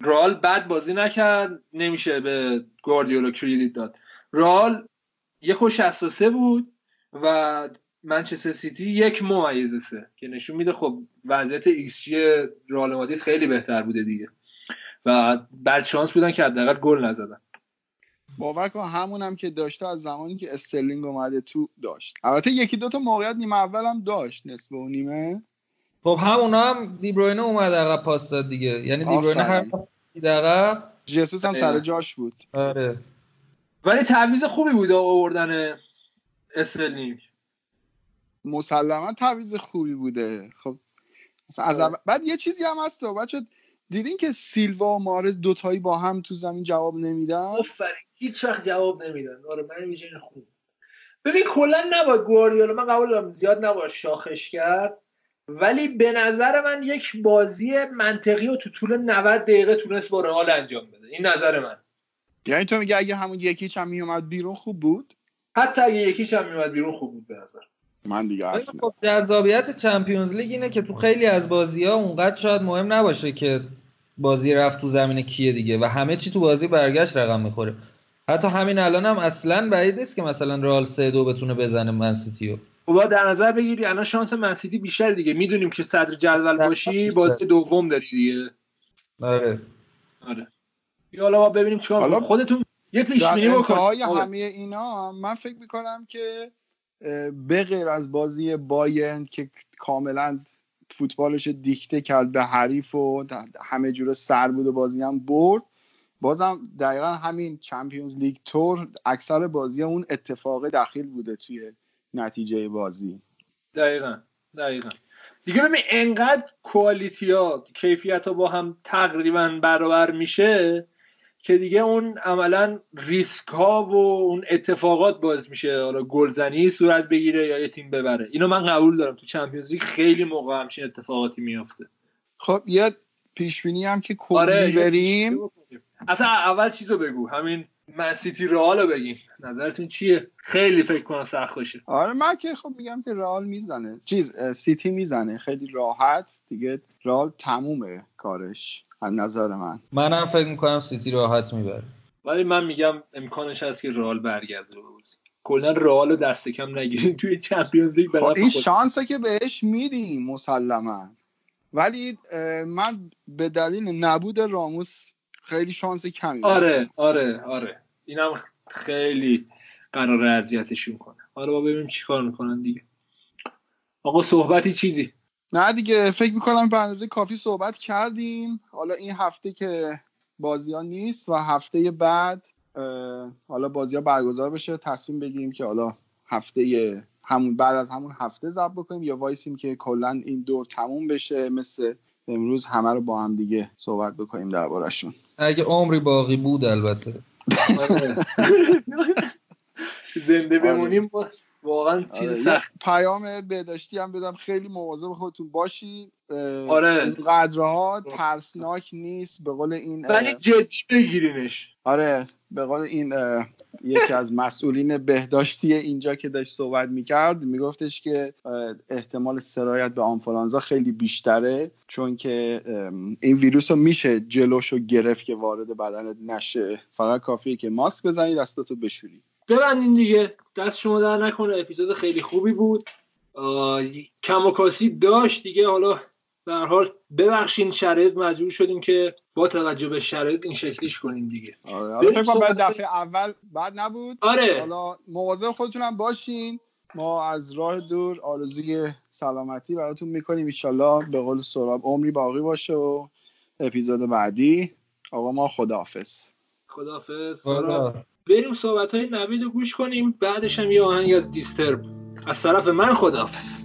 رئال بد بازی نکرد نمیشه به گواردیولا credit داد. رئال یک و 63 بود و منچستر سیتی یک ممیز سه که نشون میده خب وضعیت ایکس جی رئال مادرید خیلی بهتر بوده دیگه. و بعد شانس بودن که حداقل گل نزدن. باور کن همون هم که داشته از زمانی که استرلینگ اومده تو داشت. البته یکی دوتا موقعیت نیمه اول هم داشت نصف و نیمه. خب همونا هم دیبروینه اومد عقب پاس داد دیگه. یعنی دیبروینه عقب. جسوس هم سر جاش بود. آره. ولی تعویض خوبی بود آوردن استرلینگ. مسلما تعویض خوبی بوده. خب از اول- بعد یه چیزی هم هست بچه دیدین که سیلوا و مارز دوتایی با هم تو زمین جواب نمیدن؟ آفرین هیچ وقت جواب نمیدن. آره من میشه خوب. ببین کلا نباید گواردیولا من قبول دارم زیاد نباید شاخش کرد ولی به نظر من یک بازی منطقی و تو طول 90 دقیقه تونست با رئال انجام بده. این نظر من. یعنی تو میگه اگه همون یکیچ هم میومد بیرون خوب بود؟ حتی اگه یکیش هم میومد بیرون خوب بود به نظر. من دیگه خب جذابیت چمپیونز لیگ اینه که تو خیلی از بازی ها اونقدر شاید مهم نباشه که بازی رفت تو زمین کیه دیگه و همه چی تو بازی برگشت رقم می‌خوره. حتی همین الان هم اصلا بعید نیست که مثلا رئال 3 2 بتونه بزنه من‌سیتیو خب در نظر بگیری الان شانس منسیتی بیشتر دیگه. می‌دونیم که صدر جدول باشی بازی دوم داری دیگه. آره. آره. یا حالا ببینیم چیکار. خودتون یه پیش بینی بکنید همه اینا من فکر می‌کنم که به غیر از بازی بایرن که کاملا فوتبالش دیکته کرد به حریف و همه جوره سر بود و بازی هم برد. بازم دقیقا همین چمپیونز لیگ تور اکثر بازی اون اتفاق دخیل بوده توی نتیجه بازی. دقیقا دقیقا. دیگه ببین انقدر کوالیتی ها کیفیت ها با هم تقریبا برابر میشه که دیگه اون عملا ریسک ها و اون اتفاقات باز میشه حالا گلزنی صورت بگیره یا یه تیم ببره. اینو من قبول دارم. تو چمپیونز لیگ خیلی موقع همچین اتفاقاتی میافته. خب یه پیش بینی هم که کلی آره بریم. اصلا اول چیزو بگو. همین من‌سیتی رئال بگیم. نظرتون چیه؟ خیلی فکر کنم سخت باشه. آره من که خب میگم که رئال می‌زنه. چیز سیتی می‌زنه. خیلی راحت. دیگه رئال تمومه کارش. از نظر من. منم فکر می‌کنم سیتی راحت می‌بره. ولی من میگم امکانش هست که رئال برگرده بازی. کلا رئال رو دست کم نگیرین توی Champions League خب این شانسه که بهش میدیم مسلما. ولی من به دلیل نبود راموس خیلی شانس کمی آره آره آره. اینم خیلی قرار اذیتشون کنه. حالا با ببینیم چیکار می‌کنن دیگه. آقا صحبتی چیزی؟ نه دیگه فکر می‌کنم به اندازه کافی صحبت کردیم. حالا این هفته که بازی ها نیست و هفته بعد حالا بازی ها برگزار بشه تصمیم بگیریم که حالا هفته همون بعد از همون هفته ضبط بکنیم یا وایسیم که کلا این دور تموم بشه مثل امروز همه رو با هم دیگه صحبت بکنیم دربارشون اگه عمری باقی بود البته. آره. زنده بمونیم. با- واقعا چیز آره، یه سخت. پیام بهداشتی هم بدم. خیلی مواظب خودتون باشید اه، آره. اینقدرها ترسناک نیست به قول این ولی جدی بگیرینش. آره به قول این یکی از مسئولین بهداشتی اینجا که داشت صحبت می‌کرد میگفتش که احتمال سرایت به آنفولانزا خیلی بیشتره چون که این ویروس رو میشه جلوشو گرفت که وارد بدنت نشه. فقط کافیه که ماسک بزنی دستاتو بشوری. ببندین دیگه. دست شما در نکنه. اپیزود خیلی خوبی بود. کم و کاسی داشت دیگه. حالا به هر حال ببخشین شرایط مجبور شدیم که با توجه به شرایط این شکلیش کنیم دیگه. آره بریم فکر کنم بعد دفعه اول بعد نبود. آره. حالا مواظب خودتون هم باشین. ما از راه دور آرزوی سلامتی براتون می‌کنیم. ایشالله به قول سراب عمری باقی باشه و اپیزود بعدی. آقا ما خداحافظ. خداحافظ. حالا بریم صحبت های نوید رو گوش کنیم بعدش هم یه آهنگ از دیسترب. از طرف من خداحافظ.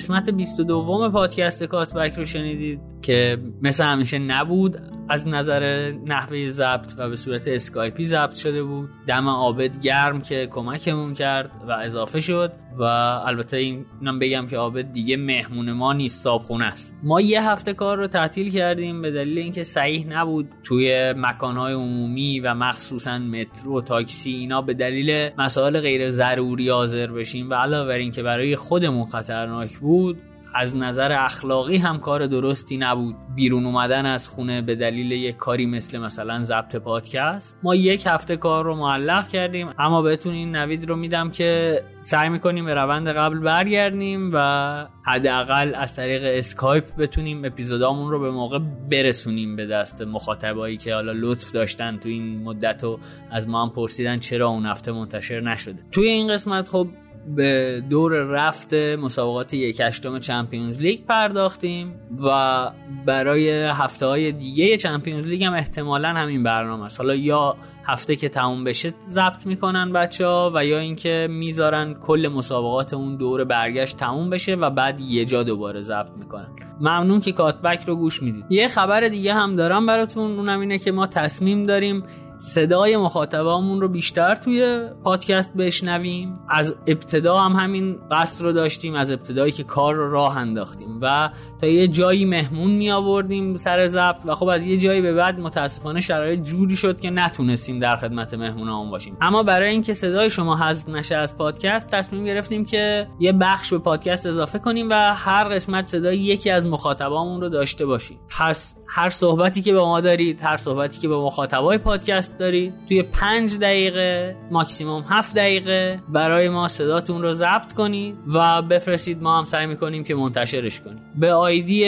قسمت 22 پادکست کاتبک رو شنیدید که مثل همیشه نبود. از نظر نحوه ضبط و به صورت اسکایپی ضبط شده بود. دم عابد گرم که کمکمون کرد و اضافه شد و البته اینم بگم که عابد دیگه مهمون ما نیست صابخونه است. ما یه هفته کار رو تعطیل کردیم به دلیل اینکه صحیح نبود توی مکانهای عمومی و مخصوصا مترو تاکسی اینا به دلیل مسائل غیر ضروری حاضر بشیم. و علاوه بر اینکه برای خودمون خطرناک بود از نظر اخلاقی هم کار درستی نبود. بیرون اومدن از خونه به دلیل یک کاری مثل مثلا ضبط پادکست. ما یک هفته کار رو معلق کردیم. اما بهتون این نوید رو میدم که سعی می‌کنیم به روند قبل برگردیم و حداقل از طریق اسکایپ بتونیم اپیزودامون رو به موقع برسونیم به دست مخاطبایی که حالا لطف داشتن تو این مدت و از ما هم پرسیدن چرا اون هفته منتشر نشده. توی این قسمت خب به دور رفت مسابقات یک هشتم چمپیونز لیگ پرداختیم و برای هفته های دیگه چمپیونز لیگ هم احتمالا همین برنامه است. حالا یا هفته که تموم بشه ضبط می‌کنن بچه ها و یا اینکه می‌ذارن کل مسابقات اون دور برگشت تموم بشه و بعد یه جا دوباره ضبط می‌کنن. ممنون که کاتبک رو گوش می‌دید. یه خبر دیگه هم دارم براتون اونم اینه که ما تصمیم داریم صدای مخاطبامون رو بیشتر توی پادکست بشنویم. از ابتدا هم همین قصد رو داشتیم از ابتدایی که کار رو راه انداختیم و تا یه جایی مهمون می آوردیم سر ضبط و خب از یه جایی به بعد متاسفانه شرایط جوری شد که نتونستیم در خدمت مهمونامون باشیم. اما برای اینکه صدای شما حذف نشه از پادکست تصمیم گرفتیم که یه بخش به پادکست اضافه کنیم و هر قسمت صدای یکی از مخاطبامون رو داشته باشیم. پس هر صحبتی که با ما دارید هر صحبتی که با مخاطبای پادکست دارید توی پنج دقیقه ماکسیموم هفت دقیقه برای ما صداتون رو ضبط کنید و بفرستید. ما هم سعی می‌کنیم که منتشرش کنیم. به آیدی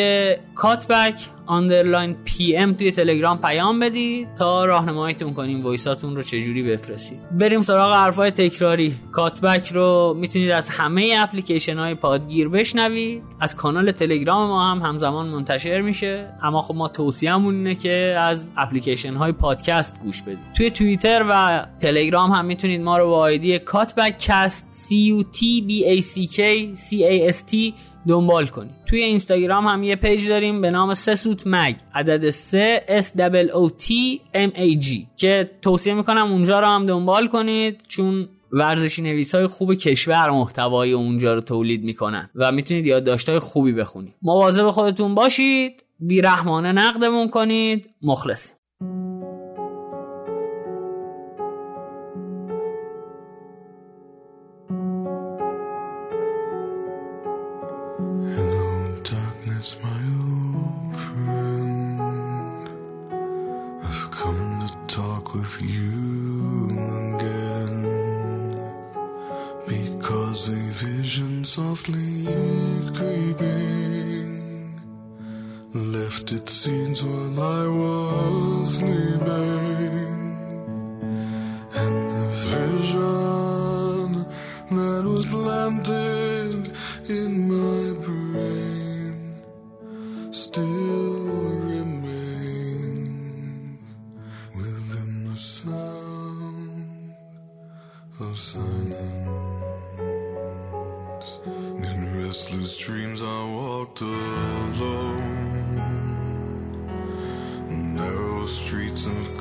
کات‌بک underline PM توی تلگرام پیام بدید تا راهنماییتون کنیم. ویساتون رو چجوری بفرستید. بریم سراغ حرفای تکراری. کات‌بک رو می‌تونید از همه اپلیکیشن های پادگیر بشنوید. از کانال تلگرام ما هم همزمان منتشر میشه. اما خب ما توصیه‌مون اینه که از اپلیکیشن های پادکست گوش بدید. توی توییتر و تلگرام هم می‌تونید ما رو با آیدی کات‌بک کست C U T B A C K C A S T دنبال کنید توی اینستاگرام هم یه پیج داریم به نام سسوت مگ. عدد 3 S O T M A G. که توصیه می‌کنم اونجا رو هم دنبال کنید چون ورزشی نویس های خوب کشور محتوای اونجا رو تولید می‌کنن و می‌تونید یادداشت خوبی بخونید. مواظب خودتون باشید بیرحمانه نقدمون کنید مخلصیم. Its scenes while I was sleeping and the vision that was planted in my brain still remains within the sound of silence. In restless dreams I walked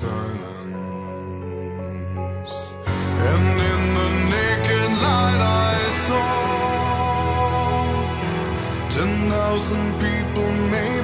silence. And in the naked light, I saw ten thousand people, maybe